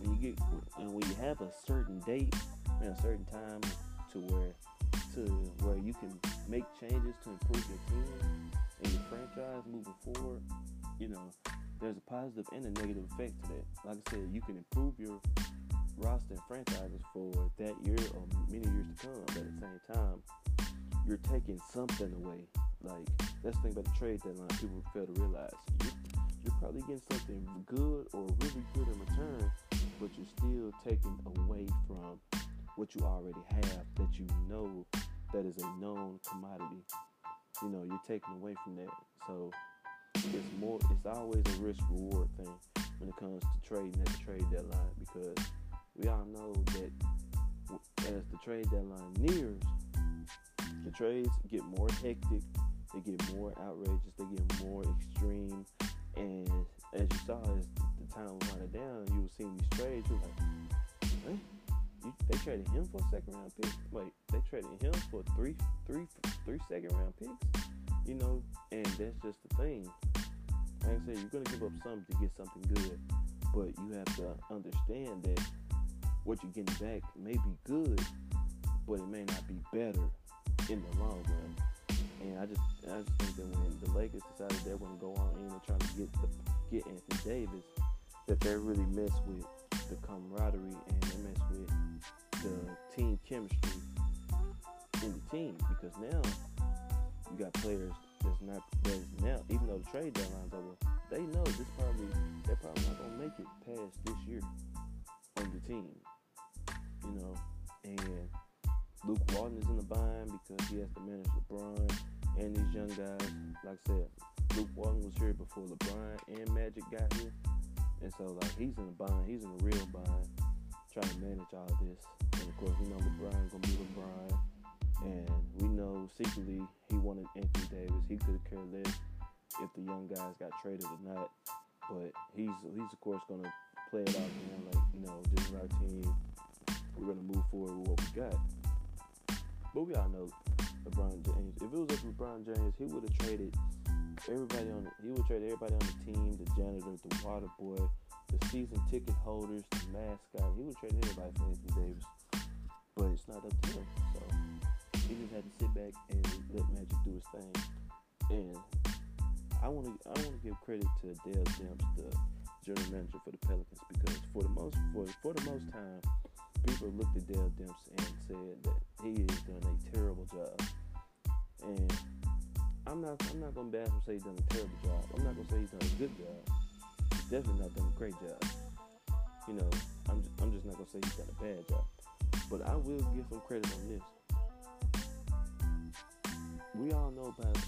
when you get and when you have a certain date and a certain time to where to where you can make changes to improve your team and your franchise moving forward, you know, there's a positive and a negative effect to that. Like I said, you can improve your roster and franchises for that year or many years to come, but at the same time, you're taking something away. Like that's the thing about the trade deadline. People fail to realize you're, you're probably getting something good or really good in return, but you're still taking away from what you already have that you know that is a known commodity. You know, you're taking away from that. So it's more it's always a risk reward thing when it comes to trading at the trade deadline because we all know that as the trade deadline nears, the trades get more hectic, they get more outrageous, they get more extreme, and as you saw as the time winding down, you were seeing these trades. You're like, eh? You, they traded him for a second round pick. Wait, they traded him for three, three, three second round picks. You know, and that's just the thing. Like I said, you're gonna give up something to get something good, but you have to understand that what you're getting back may be good, but it may not be better in the long run. And I just, I just think that when the Lakers decided they were gonna go on in and try to get the get Anthony Davis, that they really mess with the camaraderie and they mess with the team chemistry in the team because now you got players that's not that's now even though the trade deadline's over, they know this probably they're probably not gonna make it past this year on the team. You know, and Luke Walton is in the bind because he has to manage LeBron and these young guys. Like I said, Luke Walton was here before LeBron and Magic got here. And so like he's in a bind, he's in a real bind, trying to manage all this. And of course we know LeBron's gonna be LeBron. And we know secretly he wanted Anthony Davis. He could have care less if the young guys got traded or not. But he's he's of course gonna play it out man, like, you know, this is our team. We're gonna move forward with what we got. But we all know LeBron James. If it was up to LeBron James, he would have traded everybody on. The, he would trade everybody on the team, the janitor, the water boy, the season ticket holders, the mascot. He would trade everybody for Anthony Davis. But it's not up to him. So he just had to sit back and let Magic do his thing. And I want to I want to give credit to Dell Demps, the general manager for the Pelicans, because for the most for for the most time people looked at Dell Demps and said that he is doing a terrible job. And I'm not I'm not gonna bash him say he's done a terrible job. I'm not gonna say he's done a good job. He's definitely not done a great job. You know, I'm just, I'm just not gonna say he's done a bad job. But I will give him credit on this. We all know about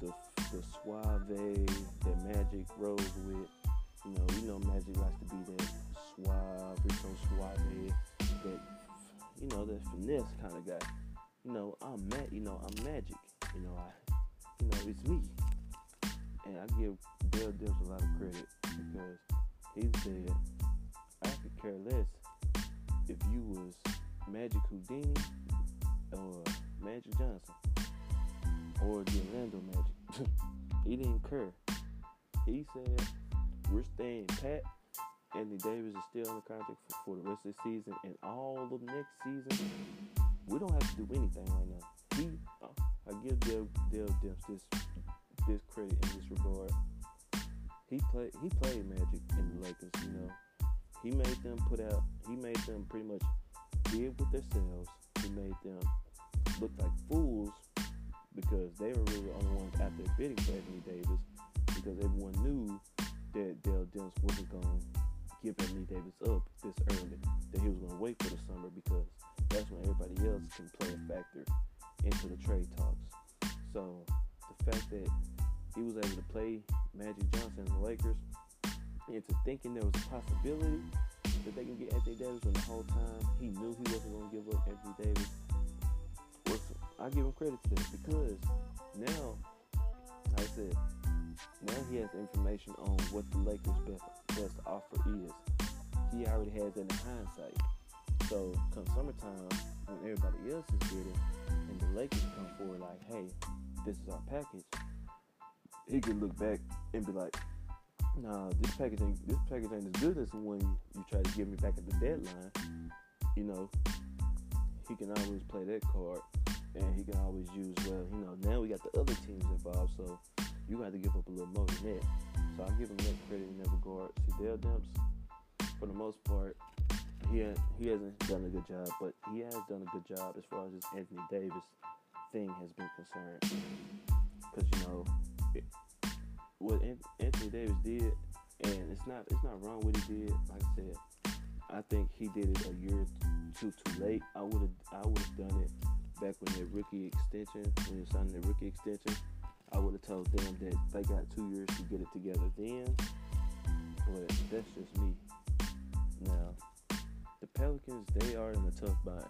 the the suave that Magic rose with. You know, we know Magic likes to be that suave, Rico Suave, that you know, that finesse kind of guy. You know, I'm mad. You know, I'm magic. You know, I, you know, it's me. And I give Dell Demps a lot of credit because he said I could care less if you was Magic Houdini or Magic Johnson or the Orlando Magic. he didn't care. He said we're staying pat Anthony Davis is still the contract for, for the rest of the season and all of next season. We don't have to do anything right now. He, uh, I give Dell, Dell Demps this this credit in this regard. He played he played Magic in the Lakers. You know, he made them put out. He made them pretty much bid with themselves. He made them look like fools because they were really the only ones out there bidding for Anthony Davis because everyone knew that Dell Demps wasn't going give Anthony Davis up this early, that he was going to wait for the summer because that's when everybody else can play a factor into the trade talks. So the fact that he was able to play Magic Johnson and the Lakers into thinking there was a possibility that they can get Anthony Davis when the whole time he knew he wasn't going to give up Anthony Davis. I give him credit to that because now, like I said, now he has information on what the Lakers' best best offer is. He already has that in hindsight. So come summertime, when everybody else is bidding, and the Lakers come forward like, "Hey, this is our package," he could look back and be like, "Nah, this package ain't this package ain't as good as the one you, tried to give me back at the deadline." You know, he can always play that card, and he can always use well. You know, now we got the other teams involved, so you got to give up a little more than that. So I give him that credit in that regard. Dell Demps, for the most part, he ha- he hasn't done a good job, but he has done a good job as far as this Anthony Davis thing has been concerned. Because you know it, what Anthony Davis did, and it's not it's not wrong what he did. Like I said, I think he did it a year too too late. I would have I would have done it back when the rookie extension when he signed the rookie extension. I would have told them that they got two years to get it together then. But that's just me. Now, the Pelicans, they are in a tough bind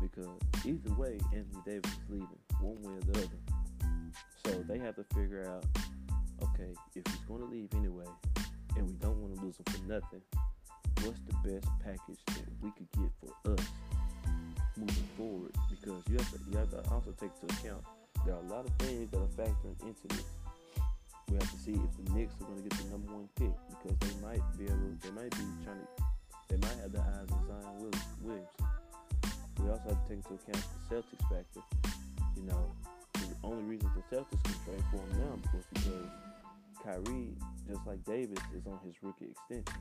because either way, Anthony Davis is leaving, one way or the other. So they have to figure out, okay, if he's going to leave anyway, and we don't want to lose him for nothing, what's the best package that we could get for us moving forward? Because you have to, you have to also take into account there are a lot of things that are factoring into this. We have to see if the Knicks are going to get the number one pick because they might be able, they might be trying to, they might have the eyes on Zion Williams. We also have to take into account the Celtics factor. You know, the only reason the Celtics can trade for him now is because Kyrie, just like Davis, is on his rookie extension.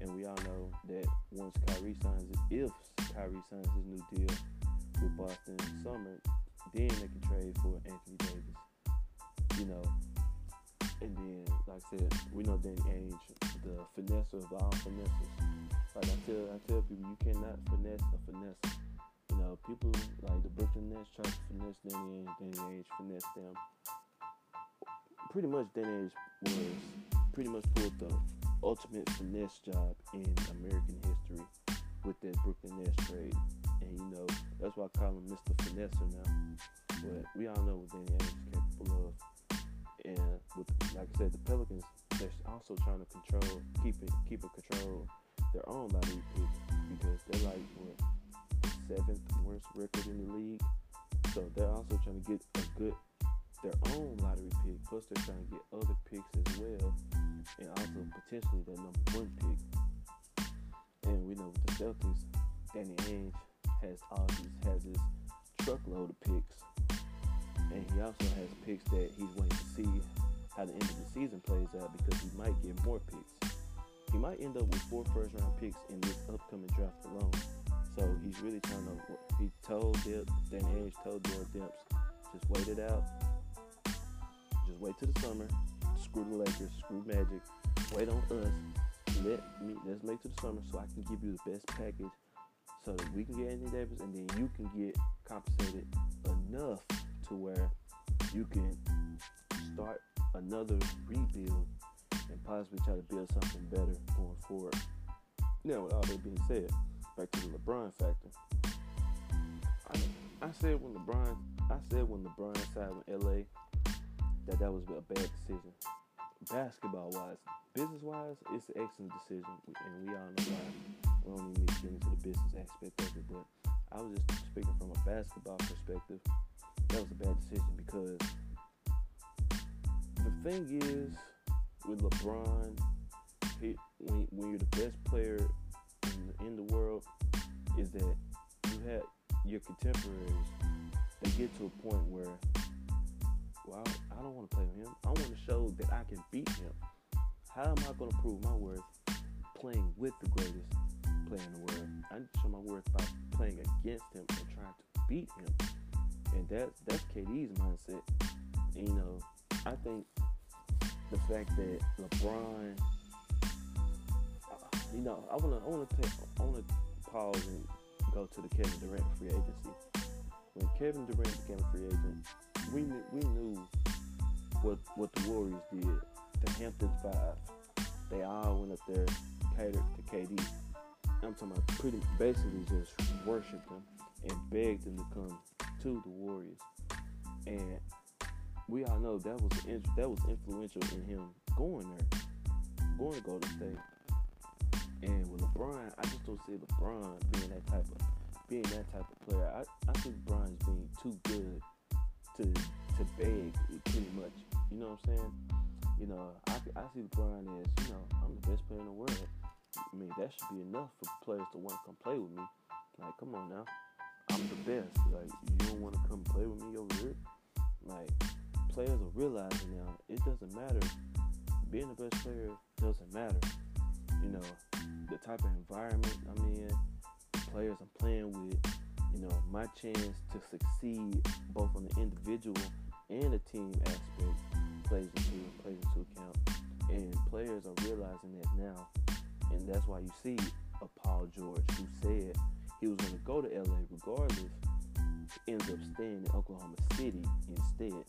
And we all know that once Kyrie signs if Kyrie signs his new deal with Boston in summer, then they can trade for Anthony Davis. You know, and then, like I said, we know Danny Ainge, the finesse of all finesses. Like I tell, I tell people, you cannot finesse a finesse. You know, people like the Brooklyn Nets try to finesse Danny Ainge, Danny Ainge finesse them. Pretty much, Danny Ainge was pretty much pulled the ultimate finesse job in American history with that Brooklyn Nets trade. That's why I call him Mr. Finesser now. But we all know what Danny Ainge is capable of. And with, like I said, the Pelicans, they're also trying to control, keep it, keep it control their own lottery pick because they're like what seventh worst record in the league. So they're also trying to get a good their own lottery pick. Plus they're trying to get other picks as well, and also potentially their number one pick. And we know with the Celtics, Danny Ainge has all these has this truckload of picks, and he also has picks that he's waiting to see how the end of the season plays out because he might get more picks. He might end up with four first round picks in this upcoming draft alone. So he's really trying to. He told Dip, Danny Ainge told Dell Demps, just wait it out. Just wait till the summer. Screw the Lakers. Screw Magic. Wait on us. Let me. Let's make to the summer so I can give you the best package so that we can get Anthony Davis and then you can get compensated enough to where you can start another rebuild and possibly try to build something better going forward. Now, with all that being said, back to the LeBron factor. I, I said when LeBron, I said when LeBron signed with LA that that was a bad decision. Basketball wise, business wise, it's an excellent decision, and we all know why we don't even need to get into the business aspect of it, but I was just speaking from a basketball perspective. That was a bad decision because the thing is with LeBron, he, when, when you're the best player in the, in the world, is that you had your contemporaries. They get to a point where, well, I don't want to play with him. I want to show that I can beat him. How am I going to prove my worth playing with the greatest? In the world. I need to show my worth by playing against him and trying to beat him. And that that's KD's mindset. You know, I think the fact that LeBron, uh, you know, I wanna I wanna take I wanna pause and go to the Kevin Durant free agency. When Kevin Durant became a free agent, we knew, we knew what what the Warriors did. The Hamptons Five, they all went up there catered to KD I'm talking about pretty basically just worshiped him and begged him to come to the Warriors. And we all know that was that was influential in him going there, going to Golden State. And with LeBron, I just don't see LeBron being that type of being that type of player. I, I think LeBron's being too good to to beg pretty much. You know what I'm saying? You know, I, I see LeBron as, you know, I'm the best player in the world. I mean, that should be enough for players to want to come play with me. Like, come on now. I'm the best. Like, you don't want to come play with me over here? Like, players are realizing now it doesn't matter. Being the best player doesn't matter. You know, the type of environment I'm in, the players I'm playing with, you know, my chance to succeed both on the individual and the team aspect plays into plays into account. And players are realizing that now and that's why you see a Paul George who said he was going to go to LA regardless, ends up staying in Oklahoma City instead.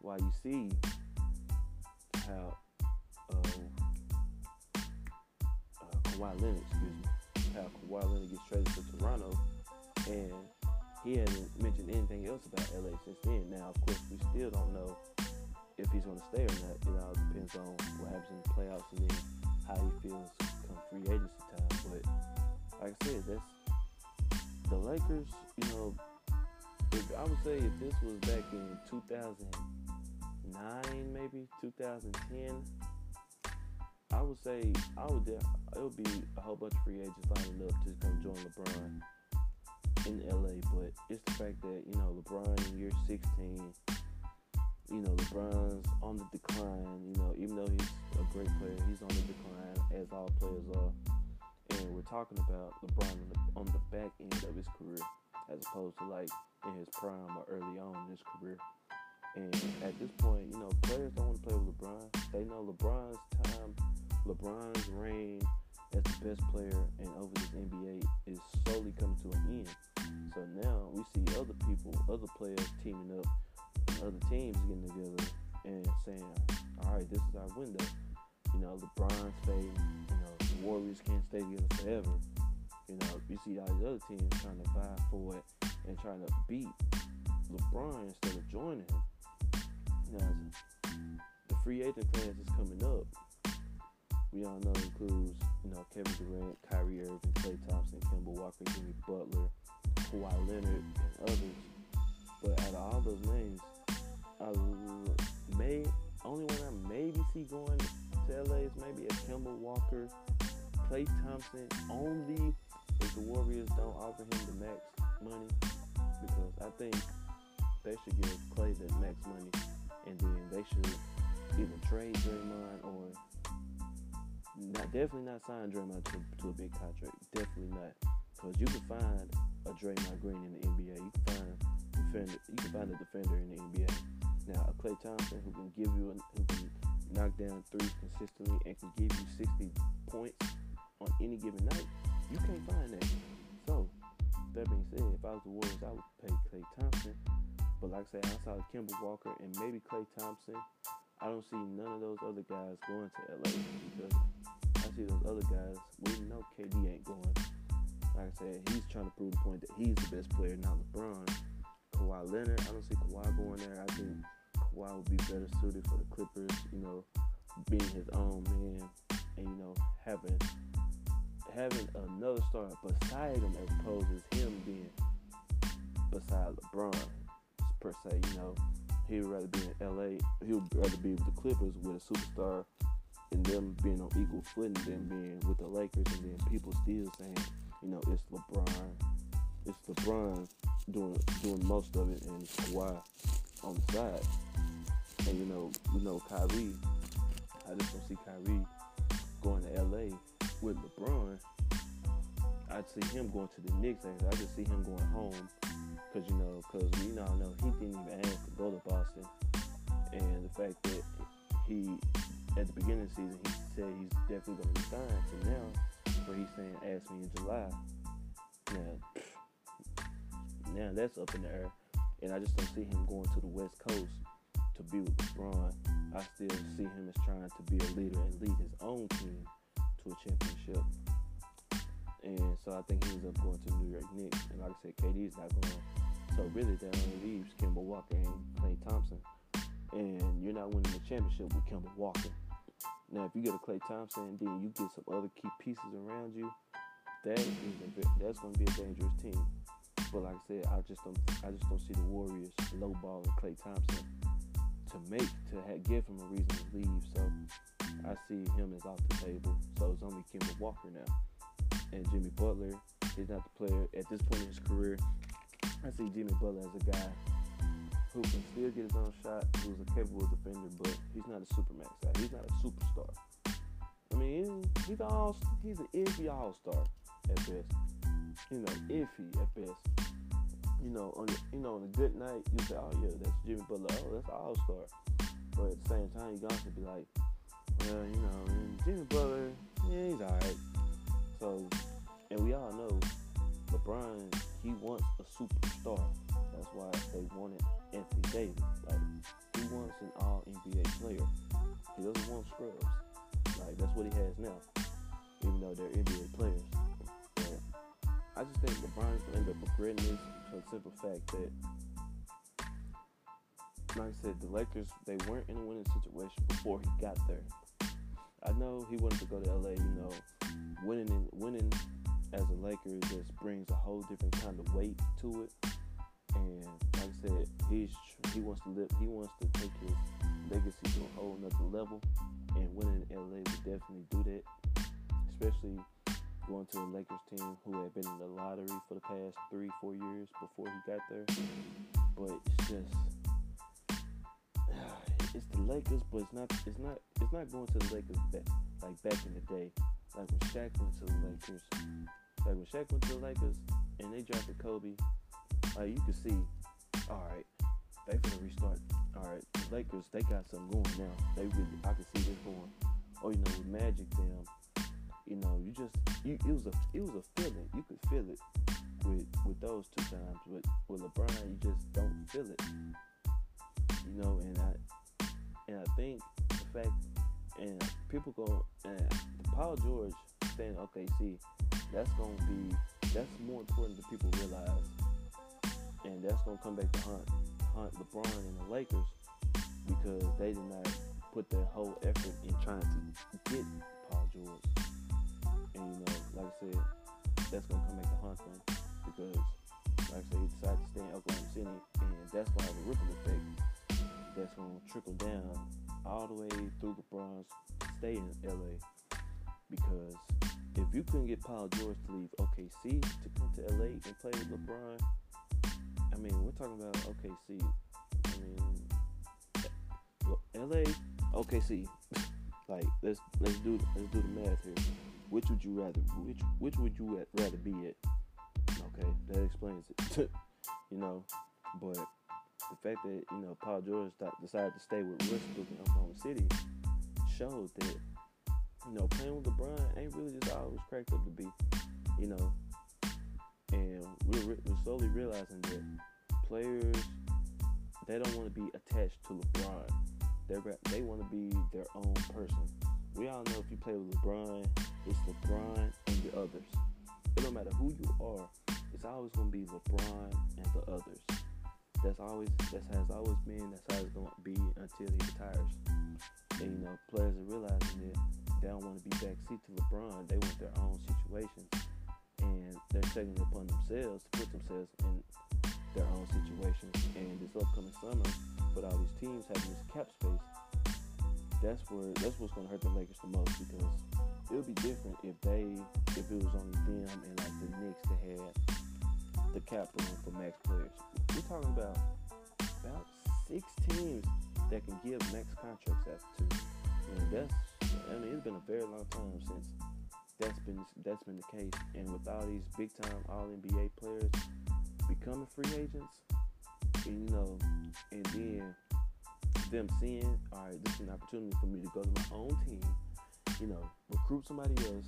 Why you see how uh, uh, Kawhi Leonard, excuse me, how Kawhi Leonard gets traded to Toronto, and he hasn't mentioned anything else about LA since then. Now, of course, we still don't know if he's going to stay or not. It all depends on what happens in the playoffs and then how he feels come free agency time. But like I said, that's the Lakers. You know, if I would say if this was back in 2009, maybe 2010. I would say I would it would be a whole bunch of free agents lining up to come join LeBron in LA, but it's the fact that you know LeBron in year 16, you know LeBron's on the decline. You know, even though he's a great player, he's on the decline as all players are. And we're talking about LeBron on the, on the back end of his career, as opposed to like in his prime or early on in his career. And at this point, you know, players don't want to play with LeBron. They know LeBron's time, LeBron's reign as the best player and over this NBA is slowly coming to an end. So now we see other people, other players teaming up, other teams getting together and saying, all right, this is our window. You know, LeBron's fading. You know, the Warriors can't stay together forever. You know, you see all these other teams trying to vie for it and trying to beat LeBron instead of joining him. Now, the free agent class is coming up. We all know includes, you know, Kevin Durant, Kyrie Irving, Klay Thompson, Kemba Walker, Jimmy Butler, Kawhi Leonard, and others. But out of all those names, I may only one I maybe see going to LA is maybe a Kemba Walker, Klay Thompson, only if the Warriors don't offer him the max money, because I think they should give Clay the max money, and then they should either trade Draymond or not definitely not sign Draymond to, to a big contract. Definitely not, because you can find a Draymond Green in the NBA. You can find defender. You can find a defender in the NBA. Now, a Klay Thompson who can give you, who can knock down threes consistently and can give you 60 points on any given night. You can't find that. So, that being said, if I was the Warriors, I would pay Klay Thompson. But like I said, outside of Kemba Walker and maybe Klay Thompson, I don't see none of those other guys going to LA because I see those other guys. We know KD ain't going. Like I said, he's trying to prove the point that he's the best player, not LeBron. Kawhi Leonard, I don't see Kawhi going there. I think Kawhi would be better suited for the Clippers, you know, being his own man and, you know, having having another star beside him as opposed to him being beside LeBron per se, you know. He would rather be in LA he would rather be with the Clippers with a superstar and them being on equal footing than being with the Lakers and then people still saying you know, it's LeBron. It's LeBron doing doing most of it, and Kawhi on the side. And you know, you know, Kyrie. I just don't see Kyrie going to LA with LeBron. I'd see him going to the Knicks. I just see him going home because you know, because we now know he didn't even ask to go to Boston, and the fact that he at the beginning of the season he said he's definitely going to resign to now where he's saying ask me in July. Now, now that's up in the air, and I just don't see him going to the West Coast to be with LeBron. I still see him as trying to be a leader and lead his own team to a championship. And so I think he ends up going to the New York Knicks. And like I said, KD is not going. So really, that only leaves Kemba Walker and Klay Thompson. And you're not winning the championship with Kemba Walker. Now, if you get a Klay Thompson, then you get some other key pieces around you. That is a, that's going to be a dangerous team. But like I said, I just don't I just don't see the Warriors lowballing Klay Thompson to make to have, give him a reason to leave. So I see him as off the table. So it's only Kemba Walker now, and Jimmy Butler is not the player at this point in his career. I see Jimmy Butler as a guy who can still get his own shot, who's a capable defender, but he's not a supermax guy. He's not a superstar. I mean, he's all he's an iffy all star at best. You know, iffy at best. You know, on you know on a good night, you say, oh yeah, that's Jimmy Butler. Oh, that's all star. But at the same time, you got to be like, well, you know, Jimmy Butler, yeah, he's alright. So, and we all know, LeBron, he wants a superstar. That's why they wanted Anthony Davis. Like he wants an all NBA player. He doesn't want scrubs. Like that's what he has now. Even though they're NBA players. I just think LeBron's gonna end up regretting this for the simple fact that, like I said, the Lakers they weren't in a winning situation before he got there. I know he wanted to go to LA. You know, winning and winning as a Laker just brings a whole different kind of weight to it. And like I said, he's he wants to live. He wants to take his legacy to a whole nother level. And winning in LA would definitely do that, especially going to a Lakers team who had been in the lottery for the past three, four years before he got there. But it's just it's the Lakers, but it's not it's not it's not going to the Lakers back, like back in the day. Like when Shaq went to the Lakers. Like when Shaq went to the Lakers and they drafted Kobe, like you could see, alright, they gonna restart. Alright, the Lakers, they got something going now. They really I can see this going. Or you know, with Magic them, you know, you just you, it was a it was a feeling. You could feel it with with those two times. But with LeBron, you just don't feel it. You know, and I and I think the fact and people go and Paul George staying OKC, that's gonna be that's more important than people realize, and that's gonna come back to hunt hunt LeBron and the Lakers because they did not put their whole effort in trying to get Paul George. And you know, like I said, that's gonna come back to haunt them because, like I said, he decided to stay in Oklahoma City, and that's gonna have a ripple effect that's gonna trickle down all the way through LeBron's stay in LA. Because if you couldn't get Paul George to leave OKC to come to LA and play with LeBron, I mean, we're talking about OKC. I mean, LA, OKC. like, let's let's do let's do the math here. Which would you rather? Which which would you rather be at? Okay, that explains it. you know, but the fact that you know Paul George decided to stay with Westbrook in Oklahoma City showed that you know playing with LeBron ain't really just was cracked up to be. You know, and we're, we're slowly realizing that players they don't want to be attached to LeBron. They they want to be their own person. We all know if you play with LeBron, it's LeBron and the others. It don't matter who you are, it's always gonna be LeBron and the others. That's always that has always been. That's how it's gonna be until he retires. And you know, players are realizing that they don't want to be backseat to LeBron. They want their own situations, and they're taking it upon themselves to put themselves in their own situations. And this upcoming summer, with all these teams having this cap space, that's where that's what's gonna hurt the Lakers the most because it would be different if they if it was only them and like the Knicks that had the cap room for max players. We're talking about about six teams that can give max contracts out to. And that's I mean it's been a very long time since that's been that's been the case. And with all these big time all NBA players becoming free agents, you know, and then them seeing, all right, this is an opportunity for me to go to my own team, you know, recruit somebody else,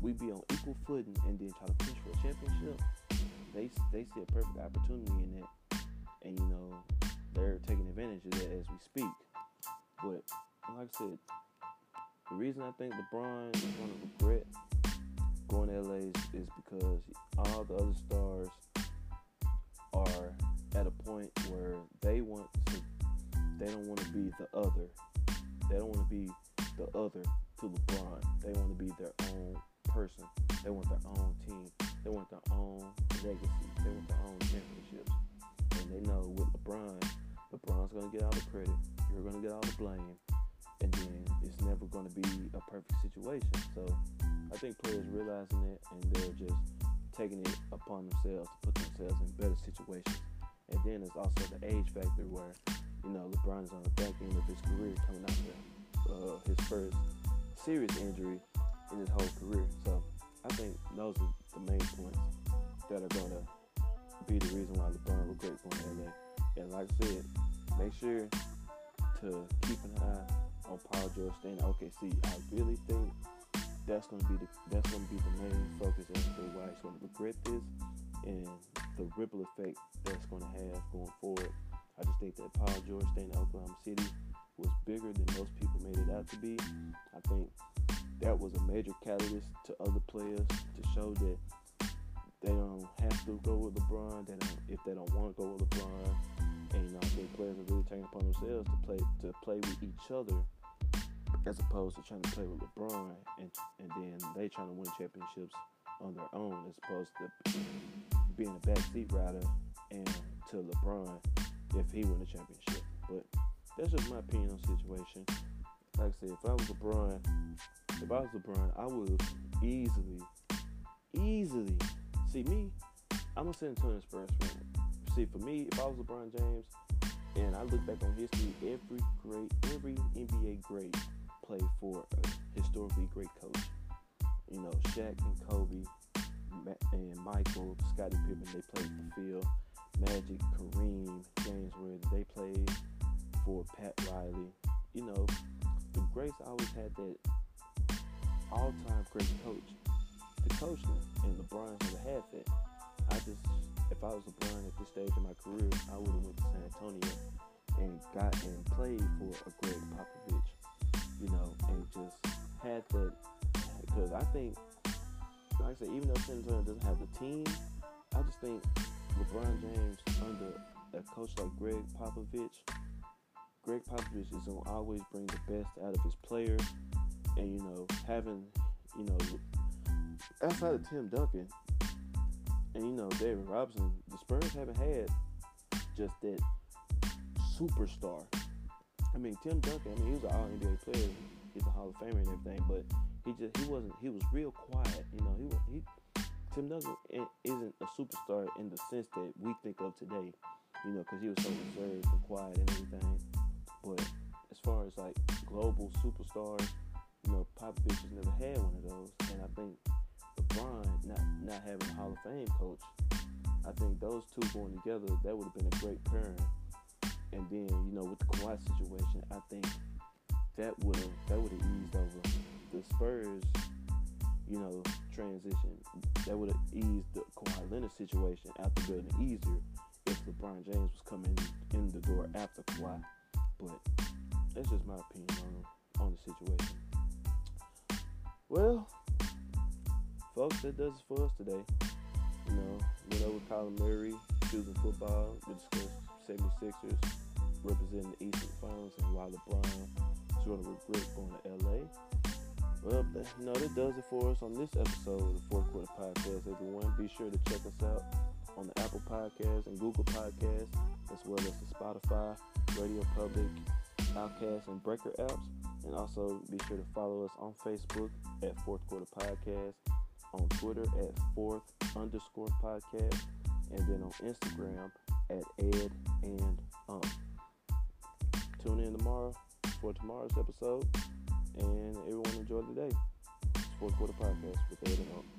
we be on equal footing, and then try to push for a championship. They they see a perfect opportunity in that, and you know, they're taking advantage of that as we speak. But like I said, the reason I think LeBron is going to regret going to LA is, is because all the other stars are at a point where they want to they don't want to be the other. They don't want to be the other to LeBron. They want to be their own person. They want their own team. They want their own legacy. They want their own championships. And they know with LeBron, LeBron's going to get all the credit. You're going to get all the blame. And then it's never going to be a perfect situation. So I think players realizing it and they're just taking it upon themselves to put themselves in better situations. And then there's also the age factor where you know, LeBron's on the back end of his career coming out of uh, his first serious injury in his whole career. So I think those are the main points that are going to be the reason why LeBron regrets going to LA. And like I said, make sure to keep an eye on Paul George staying OKC. I really think that's going to be the that's going to be the main focus as to why he's going to regret this and the ripple effect that's going to have going forward I just think that Paul George staying in Oklahoma City was bigger than most people made it out to be. I think that was a major catalyst to other players to show that they don't have to go with LeBron. They don't if they don't want to go with LeBron. And you know, I think players are really taking upon themselves to play to play with each other as opposed to trying to play with LeBron and and then they trying to win championships on their own as opposed to being a backseat rider and to LeBron if he win the championship. But that's just my opinion on the situation. Like I said, if I was LeBron, if I was LeBron, I would easily, easily see me. I'm a San Antonio Spurs fan. See, for me, if I was LeBron James, and I look back on history, every great, every NBA great played for a historically great coach. You know, Shaq and Kobe and Michael, Scottie Pippen, they played for Phil. Magic, Kareem, James Worthy, they played for Pat Riley. You know, the greats always had that all-time great coach to coach and LeBron's never had that. I just, if I was LeBron at this stage of my career, I would have went to San Antonio and got and played for a Gregg Popovich, you know, and just had that. Because I think, like I said, even though San Antonio doesn't have the team, I just think LeBron James under a coach like Gregg Popovich, Gregg Popovich is gonna always bring the best out of his players, and you know having you know outside of Tim Duncan and you know David Robinson, the Spurs haven't had just that superstar. I mean Tim Duncan, I mean he was an All NBA player, he's a Hall of Famer and everything, but he just he wasn't he was real quiet. You know he he Tim Duncan isn't a superstar in the sense that we think of today, you know, because he was so reserved and quiet and everything. But as far as like global superstars, you know, Popovich has never had one of those, and I think LeBron not not having a Hall of Fame coach, I think those two going together that would have been a great pairing. And then you know with the Kawhi situation, I think that would have that would have eased over the Spurs you know, transition. That would have eased the Kawhi Leonard situation after building easier if LeBron James was coming in the door after Kawhi. But that's just my opinion on on the situation. Well, folks, that does it for us today. You know, went over Kyler Murray choosing football. We discussed 76ers representing the Eastern Finals and why LeBron is going to regret going to LA. Well, you know, that does it for us on this episode of the Fourth Quarter Podcast, everyone. Be sure to check us out on the Apple Podcast and Google Podcast, as well as the Spotify, Radio Public, Overcast, and Breaker apps. And also be sure to follow us on Facebook at Fourth Quarter Podcast, on Twitter at Fourth underscore podcast, and then on Instagram at Ed and Um. Tune in tomorrow for tomorrow's episode and everyone enjoy the day. Fourth Quarter Podcast with Ed and